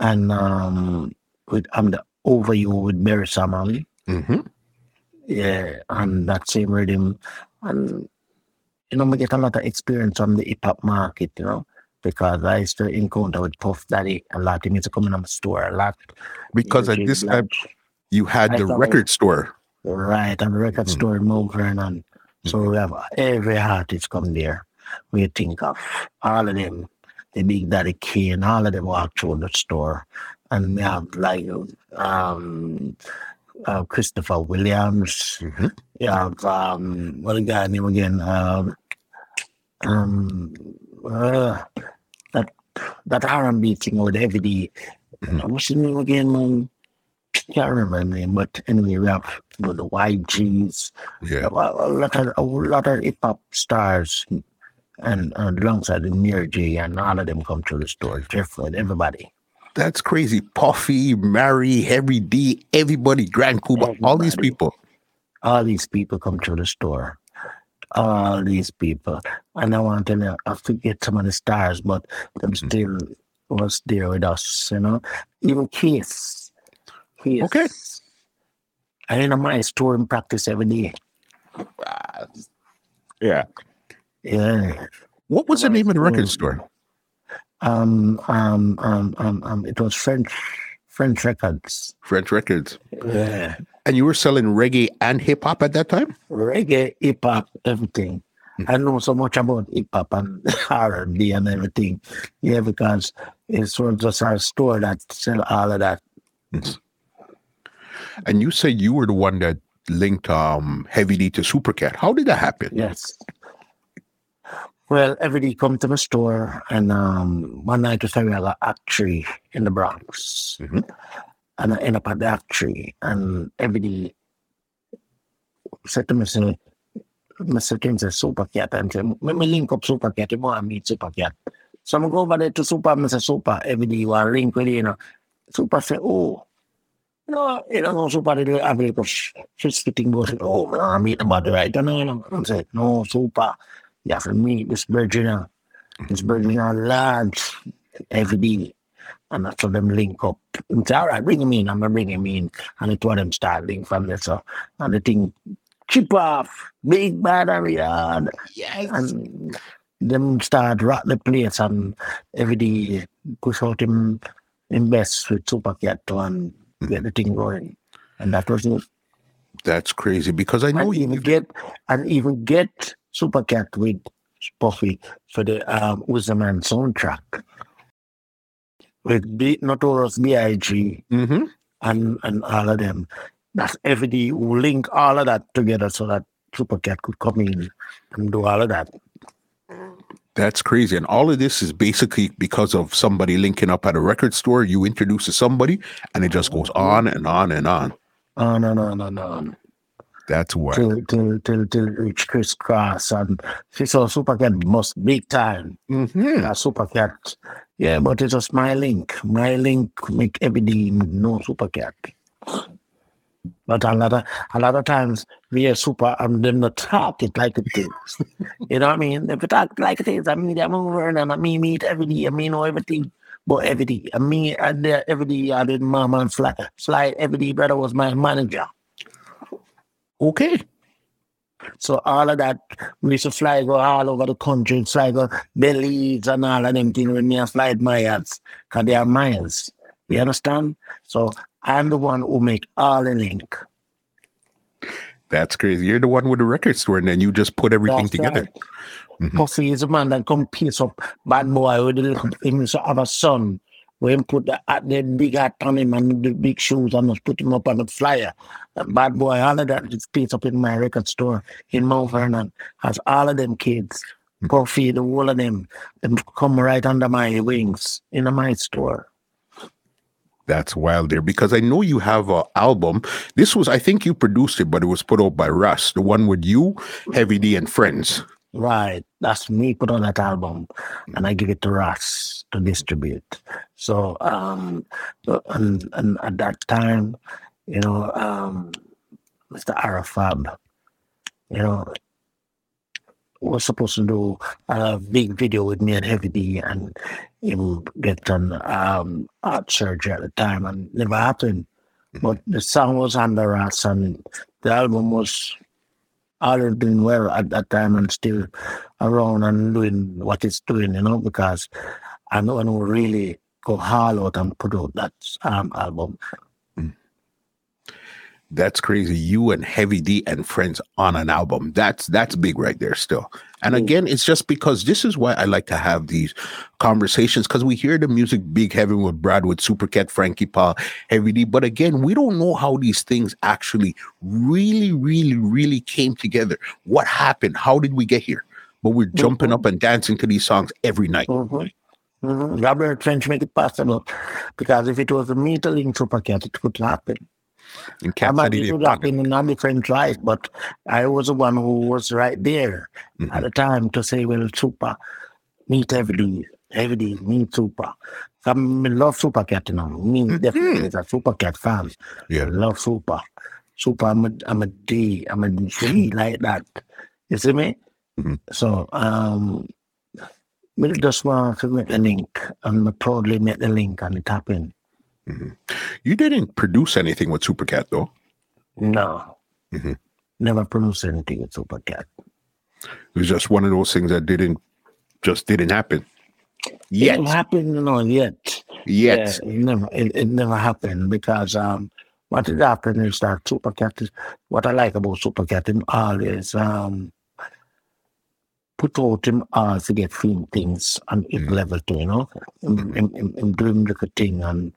and um with I'm the over you with Mary Samali. Mm-hmm. Yeah, and that same rhythm. And you know, we get a lot of experience on the hip hop market, you know, because I used to encounter with Puff Daddy a lot. He used to come in the store a lot. Because at this time, you had I the record store. Right, and the record Mhm. store Mount Vernon. So we have every artist come there. We think of all of them, the Big Daddy Kane, all of them walk through the store. And we have like um, uh, Christopher Williams. Mhm. You have um, what the guy name again? Um, um, uh, that that R&B thing with Heavy D. Mhm. What's his name again, man? Can't remember the name, but anyway, we have you know, the YGs, Yeah. a, a lot of a lot of hip hop stars, and uh, alongside the Near J, and all of them come to the store. Jeffrey, everybody. That's crazy. Puffy, Mary, Heavy D, everybody, Grand Puba, all these people. All these people come to the store. All these people, and I want to know, I forget some of the stars, but them Mhm. still was there with us. You know, even Kiss. Kiss. Okay. I in my store and practice every day. Yeah. Yeah. What was the name of the record store? Um, um, um, um, um, it was French, French records. French Records. Yeah. And you were selling reggae and hip hop at that time? Reggae, hip hop, everything. I know so much about hip hop and <laughs> R and B and everything. Yeah, because it's sort of just our store that sell all of that. And you say you were the one that linked um Heavy D to Supercat. How did that happen? Yes. Well, Heavy D come to my store and um one night was having a tree in the Bronx. Mhm. And I end up at the act tree and Heavy D said to me, say, Mr. King says Super Cat and say, let me link up Super Cat, you want to meet Super Cat. So I'm go over there to Super, say Super, Heavy D you want to link with you, you know. Super say, oh, no, you don't know, Super, they have a little sh- shit spitting boy. Say, oh, I meet about the right. And I I said, no, Super, you for me, meet this virgin, uh, this virgin are large Heavy D. And that's how them link up. And say, all right, bring him in. I'm going to bring him in. And it's what them start link from there. So, and the thing chip off, big battery on. Yes. And them start rock the place and Heavy D push out him invest with Supercat to and get the thing going. And that was it. That's crazy because I know And you even get and even get Supercat with Puffy for the um Who's the Man soundtrack. With B Notorious B.I.G. Mhm. and and all of them. That's every day we link all of that together so that Supercat could come in and do all of that. That's crazy. And all of this is basically because of somebody linking up at a record store. You introduce to somebody and it just goes on and on and on. Oh no no no no. That's why. Till till till till reach Kris Kross and she saw Supercat must big time. Mm-hmm. Yeah, Supercat. Yeah, but it's just my link. My link make everybody know Supercat. But a lot of a lot of times we are super and them not talk it like it is. you know what I mean? If you talk like it is, I mean I'm over and I mean meet every day, I mean know everything. But every day, I mean and there every day I did mama and fly fly every day brother was my manager. Okay. So all of that, we used to fly go all over the country, fly go Belize and all of them things when me and fly miles, because they are miles. You understand? So I'm the one who make all the link. That's crazy. You're the one with the record store and then you just put everything That's together. right. Mm-hmm. Puffy is a man that come piece up bad boy with the little, to have a son. We him put the, at the big hat on him and the big shoes and just put him up on the flyer. That bad boy, all of that is piece up in my record store in Mount Vernon. Has all of them kids. Mm. Puffy, the whole of them, them come right under my wings in my store. That's wild there because I know you have an album. This was, I think you produced it, but it was put out by Russ, the one with you, Heavy D, and Friends. Right. That's me put on that album and I give it to Russ to distribute. So um and and at that time, you know, um Mr. Arafab, you know, was supposed to do a big video with me and Heavy D and he would get an um art surgery at the time and never happened. But the song was under us and the album was all doing well at that time and still around and doing what it's doing, you know, because I know I know really go hard out and put out that um, album. That's crazy. You and Heavy D and Friends on an album. That's that's big right there still. And again, it's just because this is why I like to have these conversations because we hear the music big heavy with Brad with Supercat, Frankie Paul, Heavy D. But again, we don't know how these things actually really, really, really came together. What happened? How did we get here? But we're jumping up and dancing to these songs every night. Mm-hmm. Mm-hmm. Robert French make it possible because if it was a meterling supercat, it could happen. I Cat might said he be didn't happen in a different life, but I was the one who was right there Mhm. at the time to say, well, super, meet Heavy D, Heavy D, meet super. I love Supercat, you know. Me definitely is a super cat fan. Yeah. I love Super. Super, I'm a, I'm a D, I'm a D <laughs> like that. You see me? Mhm. So, um, me just want to make the link and I proudly make the link and it happened. You didn't produce anything with Supercat though. No. Mhm. Never produced anything with Supercat. It was just one of those things that didn't just didn't happen. It Yet. didn't happen, you know, yet. Yet. Yeah, it never it, it never happened because um what it happened is that Supercat is what I like about Supercat in all is um put out him all to get film things on his Mhm. level too, you know. Him, him, him, him doing the thing and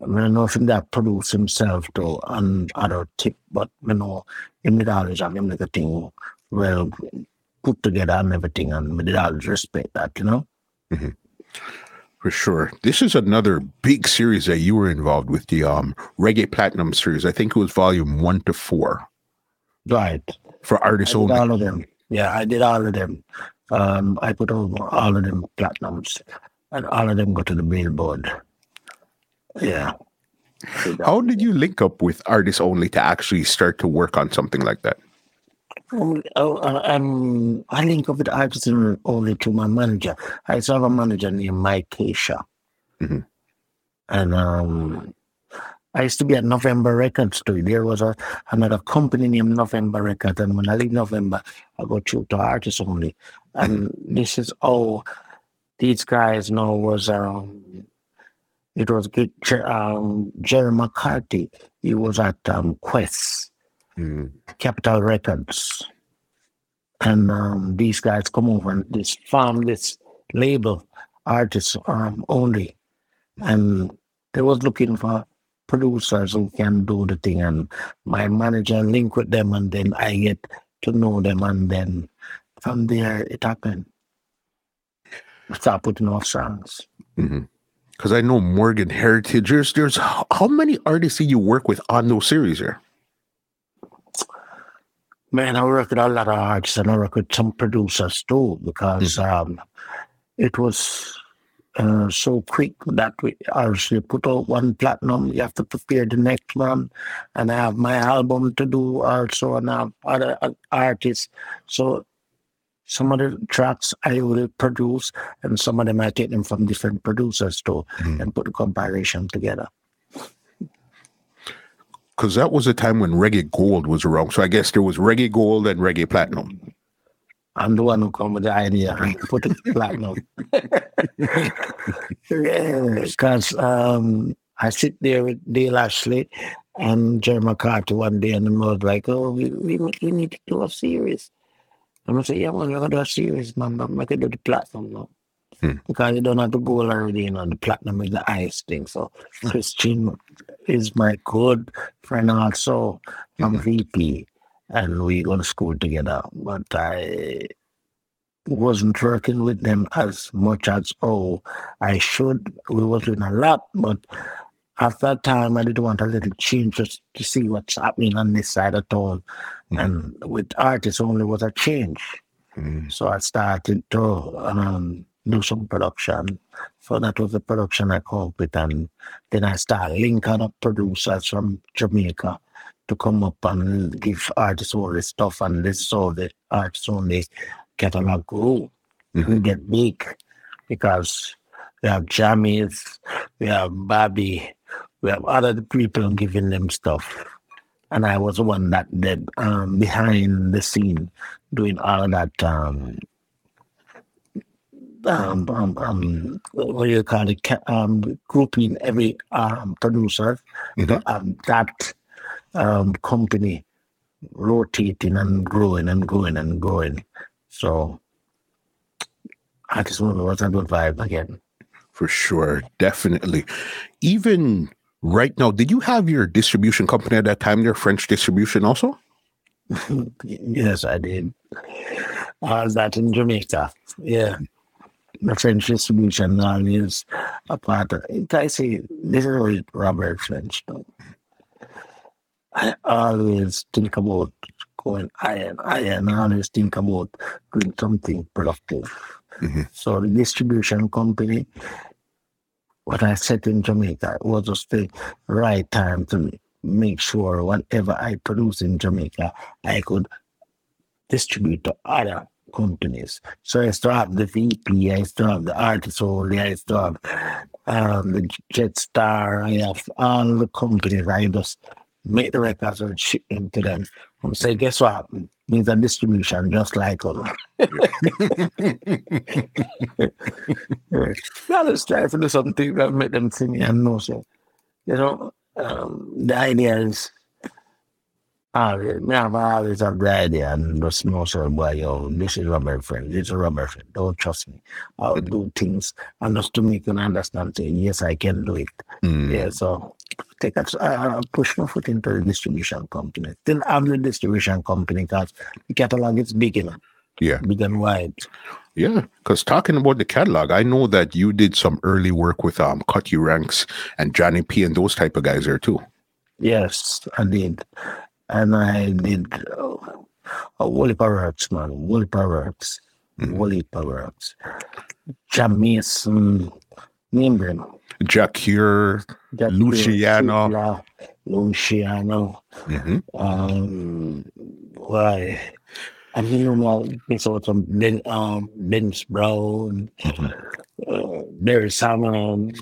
I know him that produce himself too and other tip, but you know, him did always have him like a thing well put together and everything and we did always respect that, you know. For sure. This is another big series that you were involved with, the um Reggae Platinum series. I think it was volume one to four Right. for artists only. all of them. Yeah, I did all of them. Um, I put over all of them platinums, and all of them go to the billboard. Yeah. How did you link up with artists only to actually start to work on something like that? Um, oh, uh, um, I link up with artists only to my manager. I used to have a manager named Mike Keisha. Mhm. And um, I used to be at November Records too. There was a another company named November Records. And when I leave November, I go through to artists only. And this is all these guys know was um, it was um, Jerry McCarthy. He was at um, Quest. Mm, Capitol Records. And um, these guys come over and this farm this label, artists um, only. And they was looking for producers who can do the thing. And my manager link with them and then I get to know them and then from there it happened. Start putting off songs. Because I know Morgan Heritage. There's, there's how, many artists did you work with on those series here? Man, I work with a lot of artists and I work with some producers too because um, it was uh, so quick that we actually put out one platinum. You have to prepare the next one, and I have my album to do also, and I have other uh, artists. So some of the tracks I will produce, and some of them I take them from different producers too, Mhm. and put the compilation together. Because that was a time when Reggae Gold was around. So I guess there was Reggae Gold and Reggae Platinum. I'm the one who come with the idea <laughs> put it platinum. <laughs> Because um, I sit there with Dale Ashley and Jerry McCarthy one day, and the was like, "Oh, we, we we need to do a series." And I say, "Yeah, man, we're gonna do a series, man. But we can do the platinum now." Hmm. Because you don't have to go already, you know, the platinum is the highest thing. So <laughs> Christine is my good friend also from VP, and we go to school together. But I wasn't working with them as much as oh I should. We was doing a lot, but after that time I didn't want a little change just to see what's happening on this side at all. Mhm. And with artists only was a change. Mm, So I started to um, do some production. So that was the production I up with. And then I started linking up producers from Jamaica to come up and give artists all this stuff. And this is all the artists only catalog grew and get big because we have Jammys, we have Bobby, we have other people giving them stuff. And I was the one that did um, behind the scene doing all of that um, um, um, um, what do you call it? Um, grouping every um, producer, Mhm. um, that um, company rotating and growing and growing and growing. So I just wonder what's a good vibe again. For sure. Definitely. Even right now, did you have your distribution company at that time, your French distribution also? <laughs> yes, I did. I was that in Jamaica. Yeah. The French distribution now is a part of it. I say this is Robert French. I always think about going iron, iron. I always think about doing something productive. Mhm. So the distribution company, what I said in Jamaica was just the right time to make sure whatever I produce in Jamaica, I could distribute to other companies. So I have the VP, I have the artist only, I have um, the Jetstar, I have all the companies. I just make the records and ship them to them. And say, guess what? Means a distribution just like us. I just try to do something that make them sing and know so. You know, um, the idea is Ah, me have always have the idea and just know, so boy, yo, this is rubber friend, this is rubber friend. Don't trust me. I'll do things and just to make you understand, say, yes, I can do it. Mm. Yeah, so take a, uh, push my foot into the distribution company. Still have the distribution company because the catalog is big enough, Yeah. big and wide. Yeah, because talking about the catalog, I know that you did some early work with um Cutty Ranks and Johnny P and those type of guys there too. Yes, I did. And I did uh, uh, Wally Parrots, man. Wally Parrots. Wally Parrots. Jam Mason. Name them. Jah Cure. Jack Luciano. Luciano. hmm Um, why? I mean, you know, it's some Ben, um, Vince Brown, uh, Barry Salmon.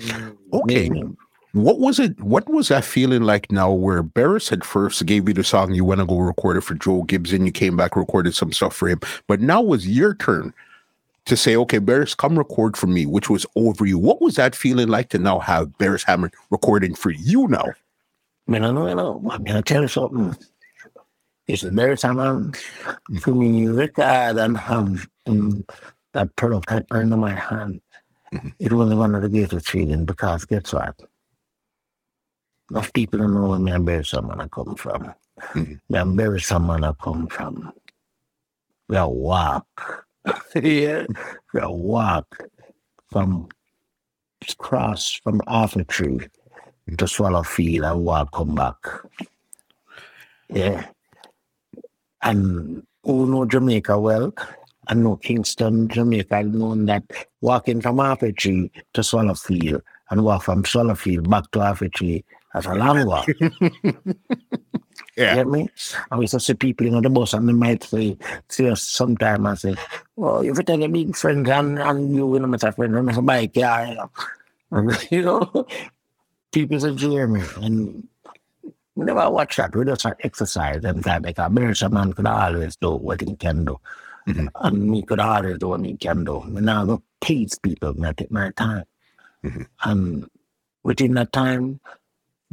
Okay. name. What was it? What was that feeling like now where Beres had first gave you the song you went to go record it for Joe Gibson, you came back, recorded some stuff for him, but now was your turn to say, okay, Beres, come record for me, which was over you. What was that feeling like to now have Beres Hammond recording for you now? Man, I know, I know. I'm gonna tell you something. It's the time I'm for me record and have that product I earned in my hand. Mm-hmm. It was one of the greatest feeling because guess what? Enough people don't know where me and Beres Hammond I come from. Mhm. Me and Beres Hammond I come from. We are walk. <laughs> yeah. We are walk from cross from Half Way Tree to Swallow Field and walk come back. Yeah. And who know Jamaica well? I know Kingston, Jamaica. I know that walking from Half Way Tree to Swallow Field and walk from Swallow Field back to Arthur That's a walk. Yeah. Get me? And we used to see people in the bus and they might say, see us sometime and say, well, if you tell your big friend and, and you will meet a friend on a bike, yeah, you know. And, <laughs> you know, people say, Jeremy, and we never watch that. We just exercise and that because Beres Hammond could always do what he can do. Mhm. And me could always do what he can do. Me now go please people, me take my time. Mhm. And within that time,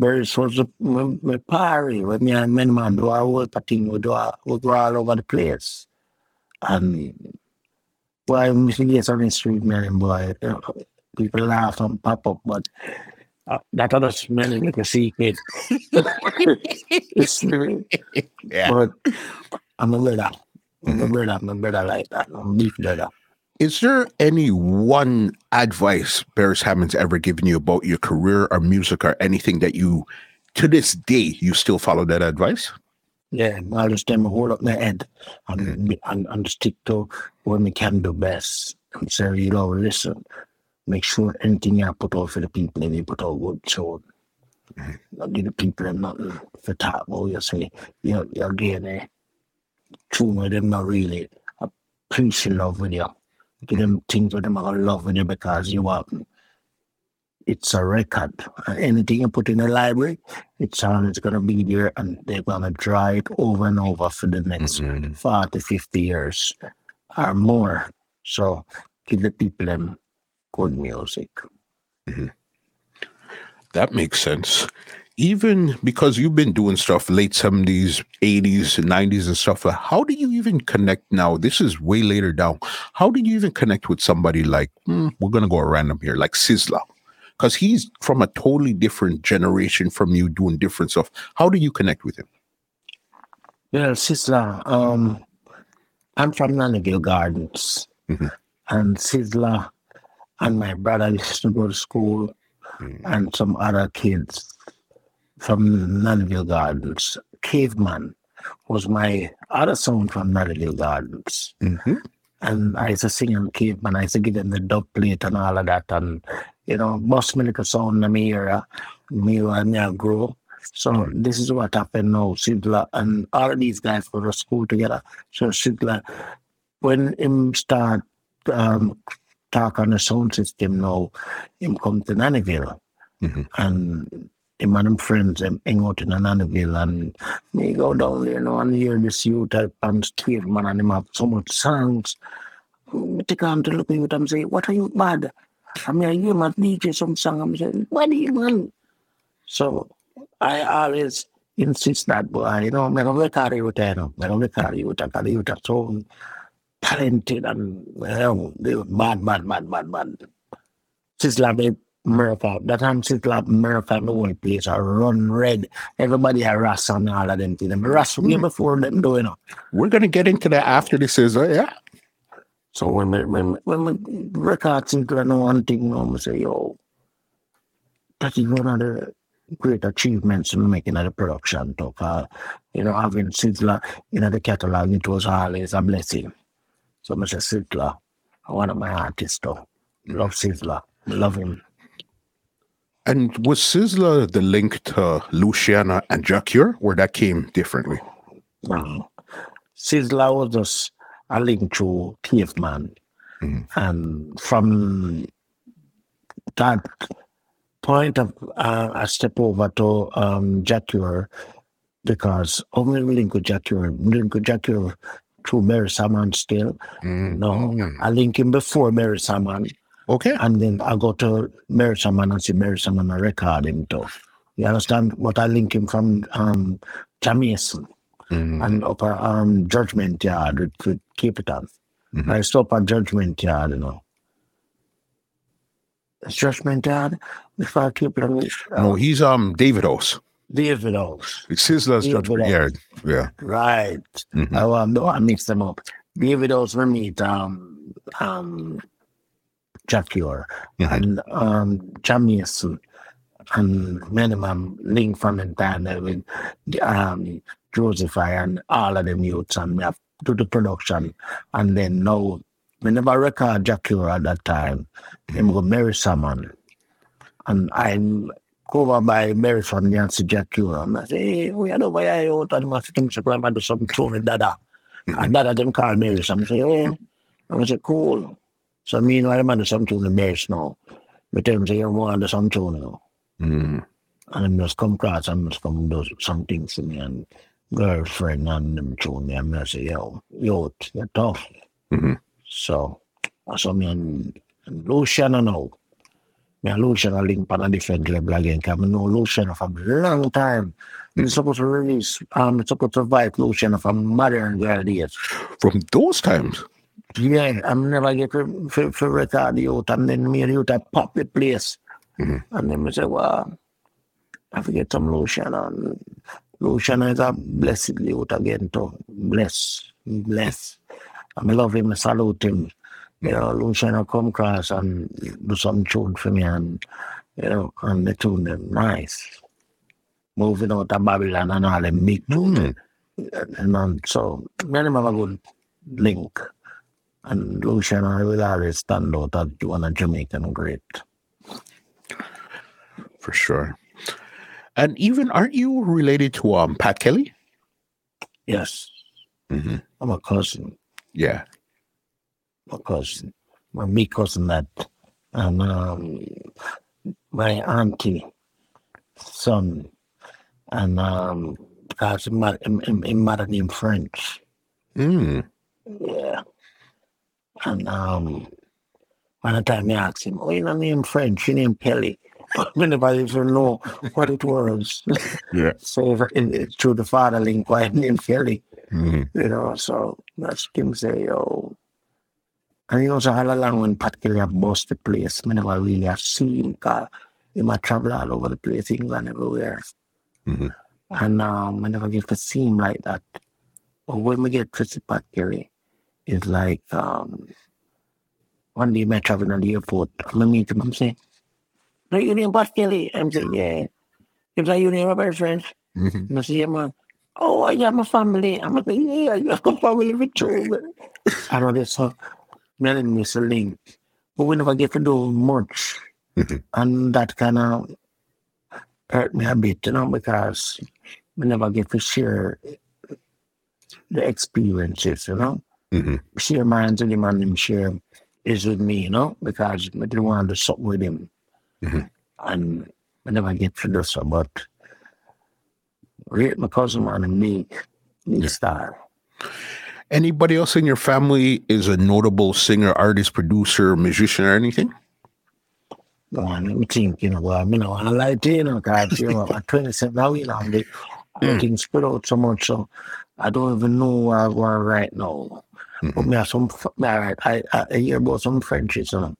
Beres was a, my, my party with me and many man do our whole thing. We do our, we go all over the place. And boy, we get on the street, man, boy, people laugh and pop up, but uh, that other smelling like a secret. <laughs> It's really- Yeah. but I'm a brother. I'm a brother. I'm a brother like that. I'm a brother. Is there any one advice Beres Hammond's ever given you about your career or music or anything that you, to this day, you still follow that advice? Yeah, I'll just them hold up my head and, and, and stick to what we can do best. And so, you know, listen, make sure anything you put out for the people and you put out good. So, mm. not give the people them nothing for talk about you say, you're, you're getting a tune with them not really a preach in love with you. Give them things with them are love with you because you are it's a record. Anything you put in the library, it's always gonna be there and they're gonna draw it over and over for the next Mhm. 40, 50 years or more. So give the people them good music. That makes sense. Even because you've been doing stuff late 70s, 80s, 90s and stuff, how do you even connect now? This is way later down. How do you even connect with somebody like, hmm, we're going to go random here, like Sizzla? Because he's from a totally different generation from you doing different stuff. How do you connect with him? Well, Sizzla, um, I'm from Nannyville Gardens. Mhm. And Sizzla and my brother used to go to school Mm. and some other kids from Nannyville Gardens. Caveman was my other son from Nanaville Gardens. Mhm. And I used to sing on Caveman. I used to give them the dub plate and all of that. And, you know, me little sound in my ear. Me and I grow. So this is what happened now. Sizzla and all of these guys go to school together. So Sizzla, when him start um, talk on the sound system now, him come to Nannyville. Mhm. And him and him friends them hang out in Nannyville and me go down there now and hear this youth on street man and him have so much songs. Take on to look at you and say, What are you bad? I mean, I hear my DJ some song. I'm saying, What do you want? So I always insist that boy, you know, me gonna record you there, no. Me gonna record you because you so talented and you know, they bad, bad, bad, bad, bad. Made America. That time Sizzla America the whole place I run red. Everybody harass and all of them things. Them harass me before them do, you know. We're gonna get into that after this is uh, yeah. So when we, when we, when we record Sizzla no one thing, you know, I say, yo, that is one of the great achievements in making of the production talk. Uh, you know, having Sizzla in the catalog, it was always a blessing. So Mr. Sizzla, one of my artists though. Love Sizzla. Love him. And was Sizzla the link to Luciano and Jah Cure, where that came differently? Wow. Sizzla was just a link to Caveman. Mhm. And from that point of uh, I step over to um Jah Cure because only link with Jah Cure, link with Jah Cure through Mary Salmon still. Mm. No, I link him before Mary Salmon. Okay. And then I go to Mary Salmon and see Mary Salmon and record him too. You understand? What I link him from um Jamaican Mm. and upper um Judgment Yard with, with Capleton. Mhm. I stop at Judgment Yard, you know. It's Judgment Yard before Capleton. Uh, No, he's um David House. David House. It's Sizzla's David judgment House. yard. Yeah. Right. Mhm. I um, no, I mix them up. David House we meet um um Mhm. and um Jamieson and minimum link from the with um Joseph and all of them youths and we have do the production and then now we never record Jah Cure at that time. Him go Mary someone. And I go over by Mary from see Jah Cure and I say, hey, we are over here out and I think so I'm do some tune with Dada. And Dada them call Mary Salmon. I say, oh, I say, cool. So I'm some tune with Mary now. But them say, you want to do some tune now. Mm. And them just come across and just come do some things to me and girlfriend and them tune me and I say, yo, yo, you're tough. Mhm. So I saw me and, and Luciano now. Me and Luciano link on a different level again because I know Luciano from a long time. We're supposed to release, um, supposed to invite Luciano from modern girl days. From those times. Yeah, I'm never get to for, for record the youth and then me and pop the place. Mhm. And then we say, well, I forget some Luciano. And Luciano is a blessed youth again too. Bless, bless. I love him, I salute him. You know, Luciano come across and do some tune for me and you know, and the tune them nice. Moving out of Babylon and all them big tune. Mm. And um, so me and him have a good link. And Luciano will always stand out as one of Jamaican great. For sure. And even aren't you related to um Pat Kelly? Yes, Mhm. I'm a cousin. Yeah. My cousin. My me cousin that and um my auntie son and um because in French. Mm. Yeah. And um one time I asked him, Oh, you know name French, you name Kelly. But never even know what it was. <laughs> Yeah. so it, through the father link why name Kelly. Mhm. You know, so that's him say, yo. And he also all along when Pat Kelly have bust the place, I never really have seen him because he might travel all over the place, England, everywhere. Mhm. And um, I never get to see him like that. But when we get to see Pat Kelly, it's like um, one day I traveling on the airport, meet him, I'm saying, no, you name Pat Kelly? I'm saying, yeah. He's like, you Robert French? Mhm. And I say, yeah, man. Oh, I have my family. I'm like, yeah, you have a family with children. I know this, so me and him is a link. But we never get to do much. Mhm. And that kind of hurt me a bit, you know, because we never get to share the experiences, you know. Mhm. Share mine to him and him share is with me, you know, because I didn't want to do something with him. Mhm. And I never get to do so, but rate my cousin man and me, me Yeah. star. Anybody else in your family is a notable singer, artist, producer, musician, or anything? Go on, let me think, you know, well, you know, I like to, you know, <laughs> because, you know, at 27 now, you know, I'm the Mm. Things spread out so much, so I don't even know where I am right now. Mm-hmm. But me have some, me, I, I, I hear about some Frenchies, you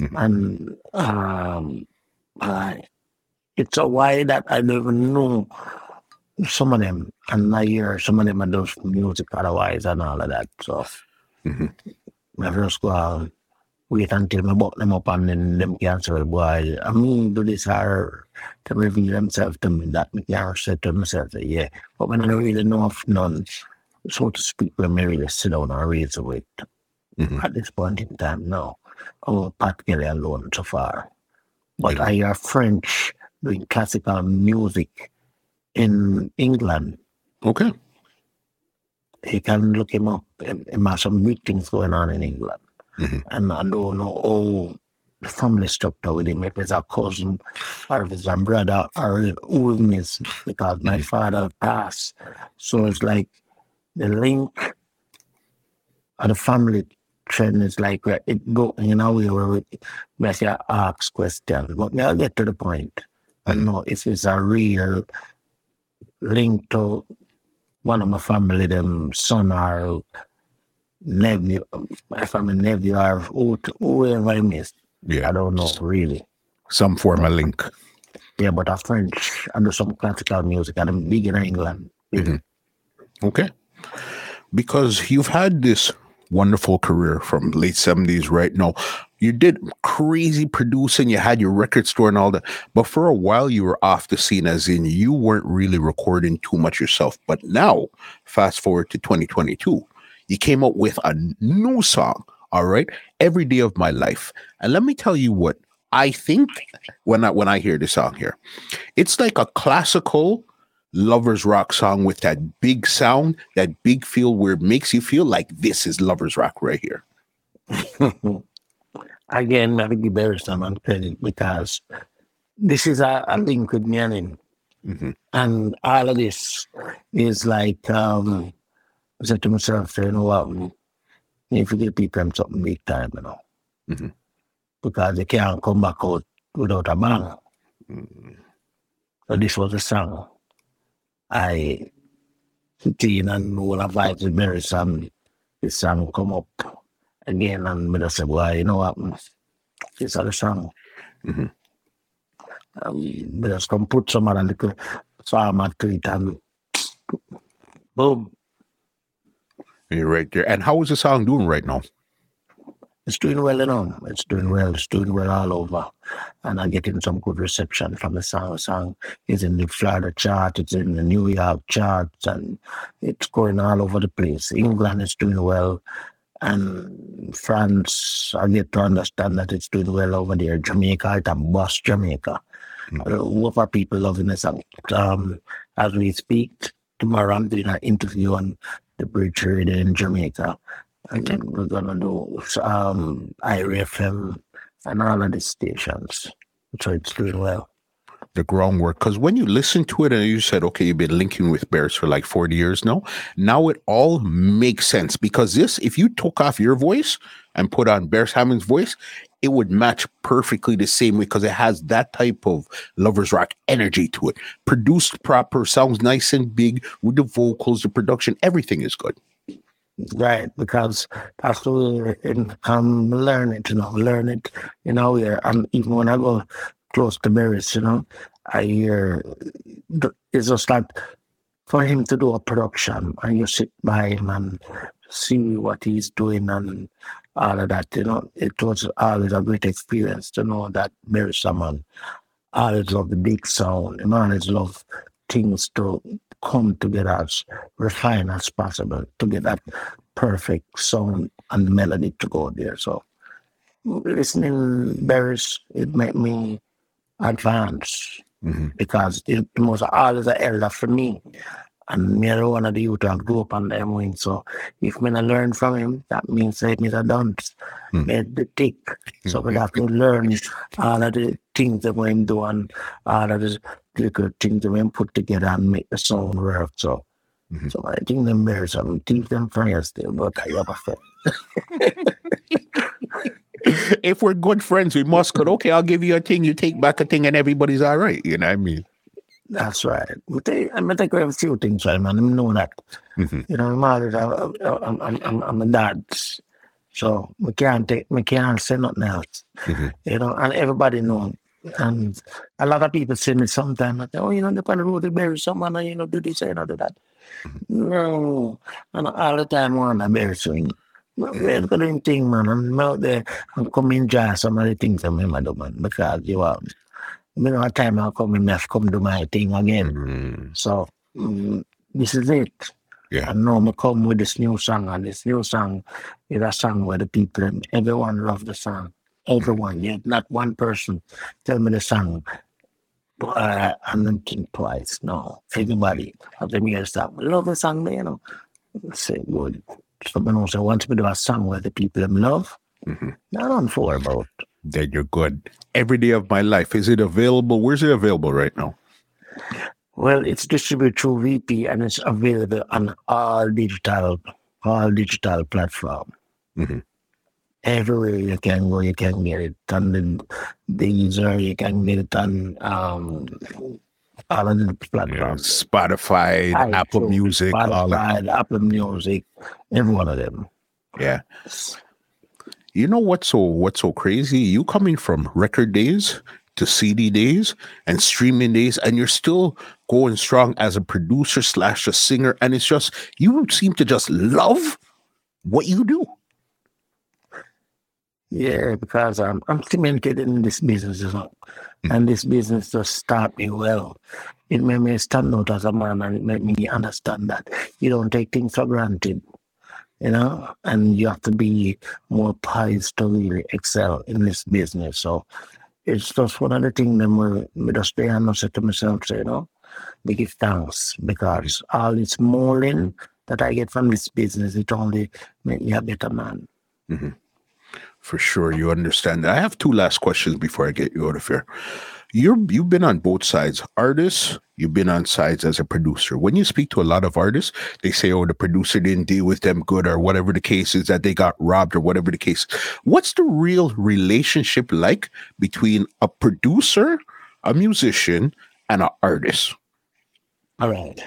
mm-hmm. and um, I, it's a why that I don't even know some of them, and I hear some of them are those music otherwise and all of that. So mm-hmm. I just go out, wait until I buck them up and then them cancel. Boy, I mean, do this or to reveal themselves to me that me can say to myself, yeah. But when I don't really know of none, so to speak, when I really sit on our raise a mm-hmm. at this point in time, no. Pat Kelly alone so far. But yeah. I hear French doing classical music in England. Okay. You can look him up. There are some big things going on in England. Mm-hmm. And I don't know all the family structure with him, if it's a cousin or if it's a brother or who is because my mm-hmm. father passed. So it's like the link of the family trend is like it go you know we were we say ask questions, but I'll get to the point. I know if it's a real link to one of my family, them son or nephew, my family nephew or whoever I missed. Yeah. I don't know really. Some form of link. Yeah, but a French, do some classical music and I'm big in England. Mm-hmm. Okay. Because you've had this wonderful career from late 70s right now. You did crazy producing, you had your record store and all that, but for a while you were off the scene, as in you weren't really recording too much yourself. But now, fast forward to 2022, you came up with a new song, all right, Every Day of My Life. And let me tell you what I think when I when I hear the song here. It's like a classical lovers rock song with that big sound, that big feel where it makes you feel like this is lovers rock right here. <laughs> Again, I think you better some credit because this is a, a link with me and mm-hmm. And all of this is like um I said to myself, you know what, if you give people something big time, you know. Mm-hmm. Because they can't come back out without a bang. Mm-hmm. So this was a song. I teen and all of vibes with Mary Sam, this song will come up again and me just say, well, you know what, this other song. Mm-hmm. Um, me just come put some other little farmer to it and boom. You're right there. And how is the song doing right now? It's doing well, you know. It's doing well. It's doing well all over. And I'm getting some good reception from the song. The song is in the Florida chart, it's in the New York charts, and it's going all over the place. England is doing well. And France, I get to understand that it's doing well over there. Jamaica, it's a bust Jamaica. Mm-hmm. Uh, our people loving the song. Um, as we speak, tomorrow I'm doing an interview on the bridge here in Jamaica and we're gonna do um IRIE FM and all of the stations. So it's doing well. The groundwork, because when you listen to it and you said, okay, you've been linking with Beres for like 40 years now, now it all makes sense because this, if you took off your voice and put on Beres Hammond's voice, it would match perfectly the same way because it has that type of lovers rock energy to it. Produced proper, sounds nice and big with the vocals, the production, everything is good. Right, because that's way I'm learning to know, learn it, you know, yeah. And even when I go close to Beres, you know, I hear it's just like for him to do a production and you sit by him and see what he's doing and all of that, you know, it was always a great experience to know that Beres someone always love the big sound, and always love things to come together as refined as possible to get that perfect sound and melody to go there. So listening Beres, it made me advance mm-hmm. because it was always an elder for me. And me are one of the youth that grew up on them wing. So if me not learn from him, that means that me a dance, mm. made the tick. So we have to learn all of the things that we do and all of the good things that we put together and make the song work. So mm-hmm. so I think them Beres some teach them friends still, but I have a <laughs> if we're good friends, we must go, okay, I'll give you a thing, you take back a thing, and everybody's all right. You know what I mean? That's right. But they, I'm take away a few things, right, man. I know that. Mhm. You know, my mother, I'm, I'm, I'm, I'm a dad. So we can't take, we can't say nothing else. Mhm. You know, and everybody know. And a lot of people say me sometimes, like, oh, you know, they're on the road to bury someone, and, you know, do this, know, do that. No. And all the time, I want to bury someone. Well, at them thing, man. I'm out there. I'm coming enjoy some of the things my do, man. Because you are, you know, a time I come in, I come to my thing again. Mm, So mm, this is it. Yeah. And now I come with this new song, and this new song is a song where the people, everyone love the song. Everyone, yet not one person tell me the song. Uh, and then think twice. No, everybody of them hear song. Love the song, you know. Say good. Someone also wants me to do a song where the people them love. Mhm. Not on for about. Then you're good. Every day of my life. Is it available? Where's it available right now? Well, it's distributed through VP and it's available on all digital, all digital platform. Mhm. Everywhere you can go, you can get it on the Deezer, you can get it on um, all of the Yeah, platforms. Spotify, Apple Music, all that. Spotify, Apple Music, every one of them. Yeah. You know what's so what's so crazy? You coming from record days to CD days and streaming days, and you're still going strong as a producer slash a singer, and it's just you seem to just love what you do. Yeah, because um, I'm cemented in this business, you know, and this business just taught me well. It made me stand out as a man, and it made me understand that you don't take things for granted, you know, and you have to be more poised to really excel in this business. So it's just one of the things that we, we just stay and say to myself, say, you know, we give thanks because all this molding that I get from this business, it only make me a better man. For sure, you understand that. I have two last questions before I get you out of here. You're you've been on both sides, artists. You've been on sides as a producer. When you speak to a lot of artists, they say, "Oh, the producer didn't deal with them good," or whatever the case is, that they got robbed, or whatever the case. What's the real relationship like between a producer, a musician, and an artist? All right.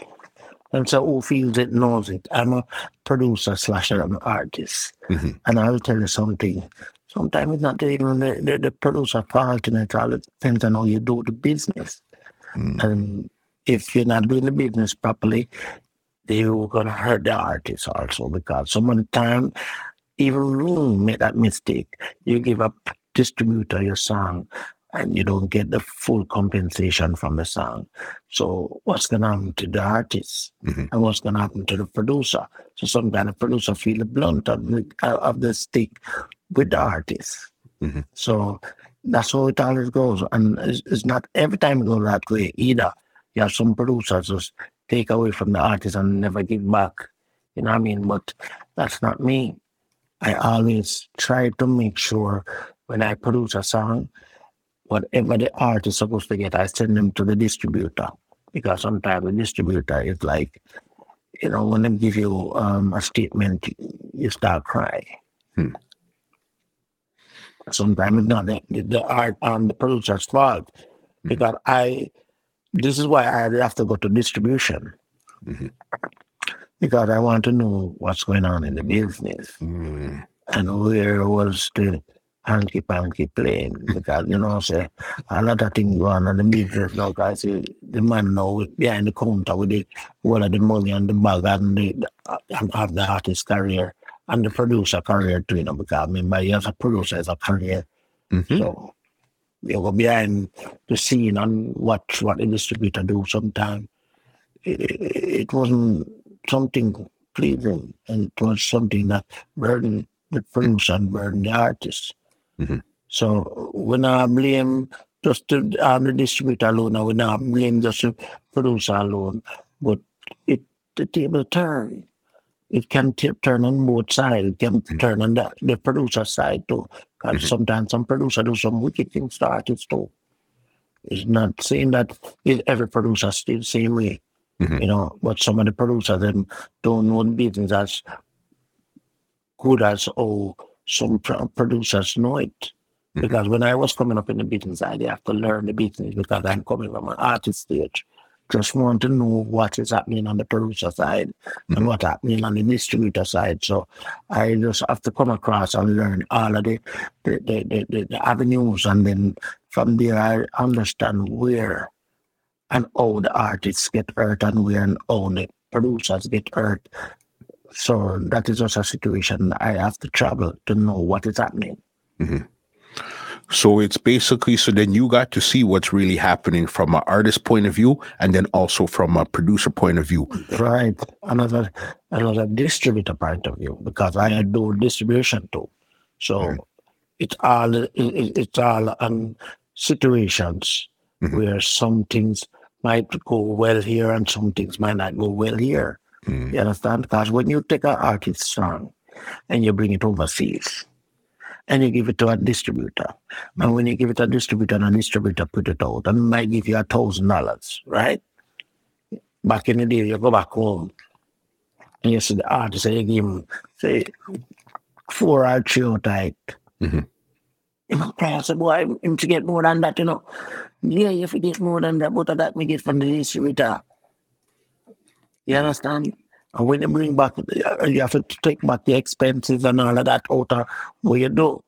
And so who feels it knows it. I'm a producer slash I'm an artist. Mhm. And I'll tell you something. Sometimes it's not even the, the, the producer fault in it. All depends on how you do the business. Mm. And if you're not doing the business properly, you're gonna hurt the artist also because some of the time even me make that mistake. You give up distributor your song and you don't get the full compensation from the song. So what's gonna happen to the artist? Mhm. And what's gonna happen to the producer? So some kind of producer feel the blunt of the, of the stick with the artist. Mhm. So that's how it always goes. And it's, it's not every time it goes that way either. You have some producers just take away from the artist and never give back. You know what I mean? But that's not me. I always try to make sure when I produce a song, whatever the art is supposed to get, I send them to the distributor. Because sometimes the distributor is like, you know, when they give you um, a statement, you start crying. Hmm. Sometimes it's not the, the art on the producer's fault. Because I, this is why I have to go to distribution. Mhm. Because I want to know what's going on in the business Mm. and where was the hanky panky playing because you know say a lot of things go on in the business now because the, the man now behind the counter with the all of the money and the bag and the, the and have the artist career and the producer career too, you know, because remember you as a producer is a career. Mhm. So you go behind the scene and watch what the distributor do sometimes. It, it, it wasn't something pleasing and it was something that burdened the producer and burdened the artist. Mhm. So when I blame just the, um, the distributor alone, when I would not blame just the producer alone, but it the table turn. It can t- turn on both sides. It can turn on the, the producer side too. Because Mhm. sometimes some producer do some wicked things to artists too. It's not saying that every producer still the same way, Mhm. you know. But some of the producers them don't know the business as good as oh some pro- producers know it. Mhm. Because when I was coming up in the business, I have to learn the business because I'm coming from an artist stage. just want to know what is happening on the producer side mm-hmm. and what's happening on the distributor side. So I just have to come across and learn all of the the, the, the, the avenues, and then from there I understand where and how the artists get hurt and where and how the producers get hurt. So that is also a situation I have to travel to know what is happening. Mm-hmm. So it's basically so then you got to see what's really happening from an artist point of view and then also from a producer point of view. Right. Another another distributor point of view because I do distribution too. So right. it's all it, it's all on situations mm-hmm. where some things might go well here and some things might not go well here. Mm-hmm. You understand? Because when you take an artist's song and you bring it overseas, and you give it to a distributor. And when you give it to a distributor and a distributor put it out, and might give you a thousand dollars, right? Back in the day, you go back home and you see the artist and you give him, say, four or three out tight. Mm-hmm. You know, I say, boy, him to get more than that, you know. Yeah, if you get more than that, but that me get from the distributor. You understand? And when you bring back, you have to take back the expenses and all of that out of what you do.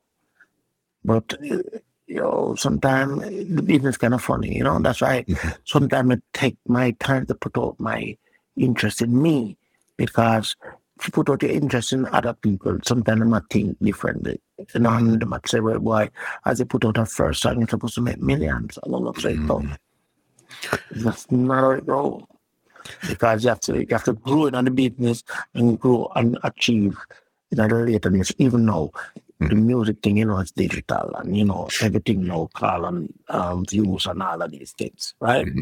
But, you know, sometimes the business kind of funny, you know. That's why sometimes I take my time to put out my interest in me because if you put out your interest in other people, sometimes I might think differently. You know, and they might say, well, why, as you put out a first song, you're supposed to make millions. I don't know, say, mm-hmm. That's not how it goes because you have to you have to grow in the business and grow and achieve in a later years. Even though mm. the music thing, you know, it's digital and you know everything now call on um, views and all of these things, right? Mm-hmm.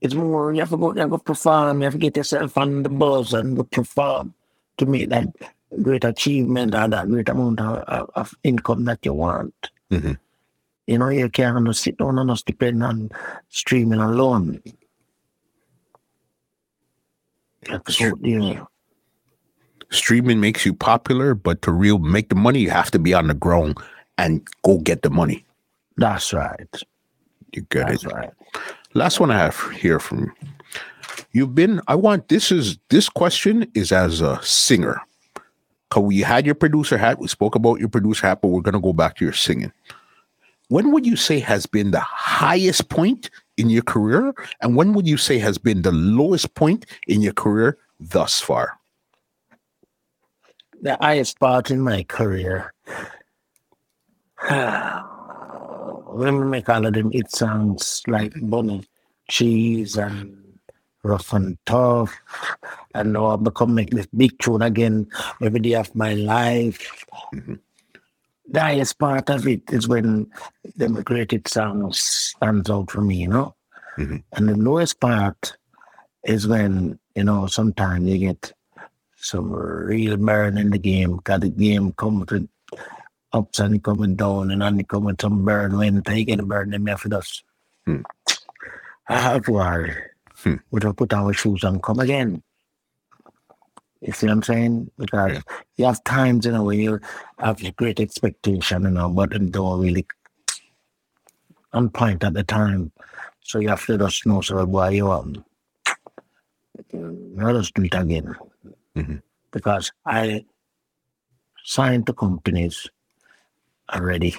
It's more you have to go you have to perform, you have to get yourself on the buzz and go perform to make that great achievement or that great amount of, of income that you want. Mm-hmm. You know, you can't sit down and just depend on streaming alone. Yeah. Streaming makes you popular, but to real make the money, you have to be on the ground and go get the money. That's right. You get That's it. Right. Last one I have here from you've been. I want this is this question is as a singer. Cause we had your producer hat. We spoke about your producer hat, but we're gonna go back to your singing. When would you say has been the highest point in your career? And when would you say has been the lowest point in your career thus far? The highest part in my career. <sighs> when we make all of them, it sounds like bunny, cheese, and rough and tough. And now I've become make this big tune again every day of my life. Mm-hmm highest part of it is when the migrated song stands out for me, you know. Mm-hmm. And the lowest part is when, you know, sometimes you get some real burn in the game because the game comes with ups and coming down and then coming some burn when they get a burn in us. Hmm. I have to worry. Hmm. We don't put our shoes on, come again. You see what I'm saying? Because yeah. you have times, you know, when you have great expectation, you know, but it don't really on point at the time. So you have to just know, so boy, you um, let us do it again. Mm-hmm. Because I signed to companies already.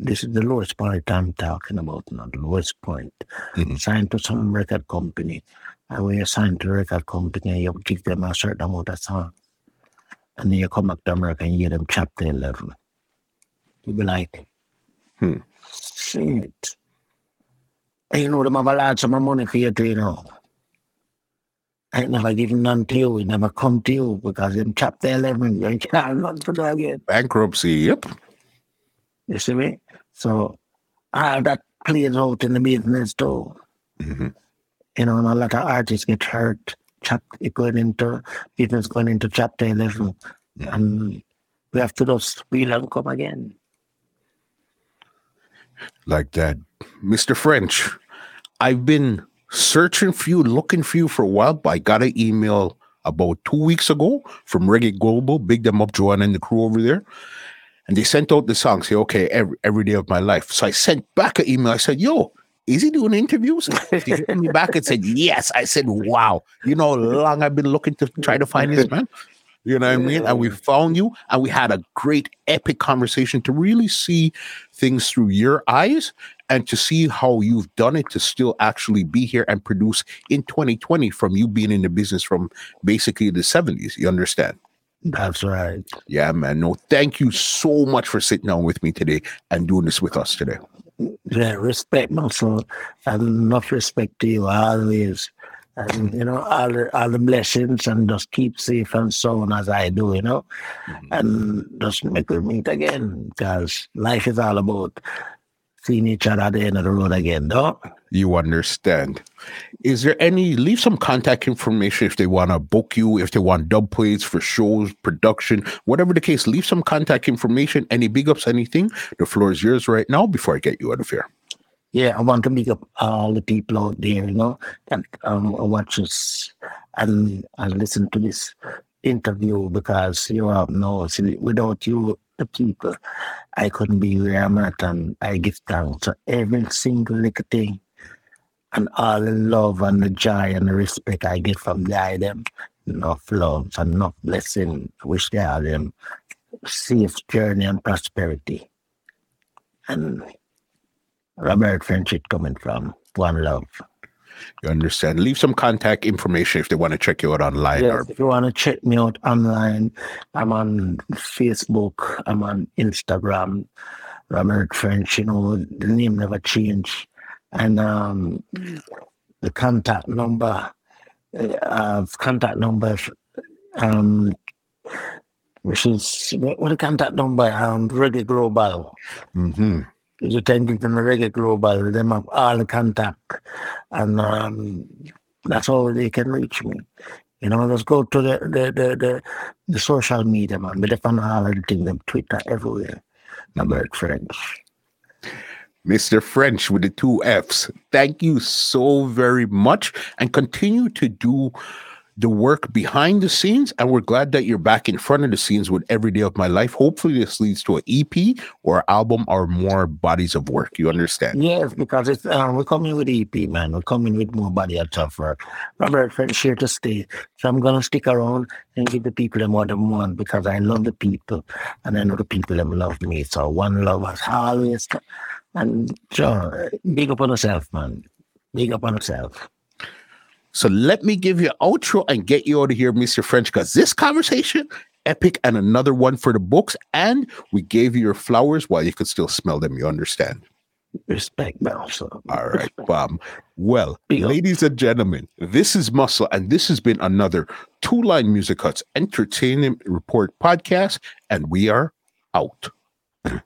This is the lowest point I'm talking about, not the lowest point. Mm-hmm. Signed to some record company and when you sign to a record company, and you give them a certain amount of songs. And then you come back to America and you give them chapter 11. You be like, hmm. shit. And you know, them have a lot of money for you to, you know. I never given none to you. It never come to you because in chapter 11, you can't run to that again. Bankruptcy, yep. You see me? So all that plays out in the business too. Mm-hmm you know, and a lot of artists get hurt. Chapter going into business going into chapter eleven, yeah. and we have to just wheel and come again. Like that, Mr. French. I've been searching for you, looking for you for a while, but I got an email about two weeks ago from Reggae Global, big them up, Joanna and the crew over there. And they sent out the song, say, okay, every, every day of my life. So I sent back an email. I said, yo, is he doing interviews? He hit me back and said, yes. I said, wow. You know, how long I've been looking to try to find this man. You know what I mean? And we found you and we had a great epic conversation to really see things through your eyes and to see how you've done it to still actually be here and produce in 2020 from you being in the business from basically the 70s. You understand? That's right. Yeah, man. No, thank you so much for sitting down with me today and doing this with us today. Yeah, respect, Muscle, and enough respect to you always. And, you know, all the, all the blessings and just keep safe and so on as I do, you know, mm-hmm. and just make we meet again because life is all about seeing each other at the end of the road again, though. You understand. Is there any, leave some contact information if they want to book you, if they want dub plays for shows, production, whatever the case, leave some contact information. Any big ups, anything? The floor is yours right now before I get you out of here. Yeah, I want to big up all the people out there, you know, that um, watch us and, and listen to this interview because you know, without you, the people, I couldn't be where I'm at, and I give thanks to every single little thing and all the love and the joy and the respect I get from the them. Enough love and enough blessing. I wish all them safe journey and prosperity. And Robert Friendship coming from One Love. You understand? Leave some contact information if they want to check you out online. Yes, or... if you want to check me out online, I'm on Facebook, I'm on Instagram, Robert French, you know, the name never changed. And um, the contact number, uh, contact number, um, which is, what the contact number? Um, Reggae Global. Mm-hmm the Kensington Reggae Global. Them have all contact, and um, that's how they can reach me. You know, just go to the the the, the, the social media, man. But find all the them Twitter everywhere. About French. Mr. French with the two F's. Thank you so very much and continue to do the work behind the scenes. And we're glad that you're back in front of the scenes with Every Day of My Life. Hopefully, this leads to an EP or album or more bodies of work. You understand? Yes, because it's uh, we're coming with EP, man. We're coming with more body of tough work. Robert French here to stay. So I'm gonna stick around and give the people them what they want because I love the people and I know the people them love me. So one love as always. And so big up on yourself, man. Big up on yourself. So let me give you an outro and get you out of here, Mr. French, because this conversation, epic, and another one for the books. And we gave you your flowers while you could still smell them. You understand? Respect, Muscle. All right, Bob. Well, ladies and gentlemen, this is Muscle, and this has been another Two Line Music Huts Entertainment Report podcast, and we are out. <laughs>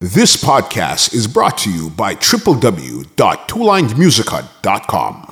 This podcast is brought to you by www.twolinemusichut.com.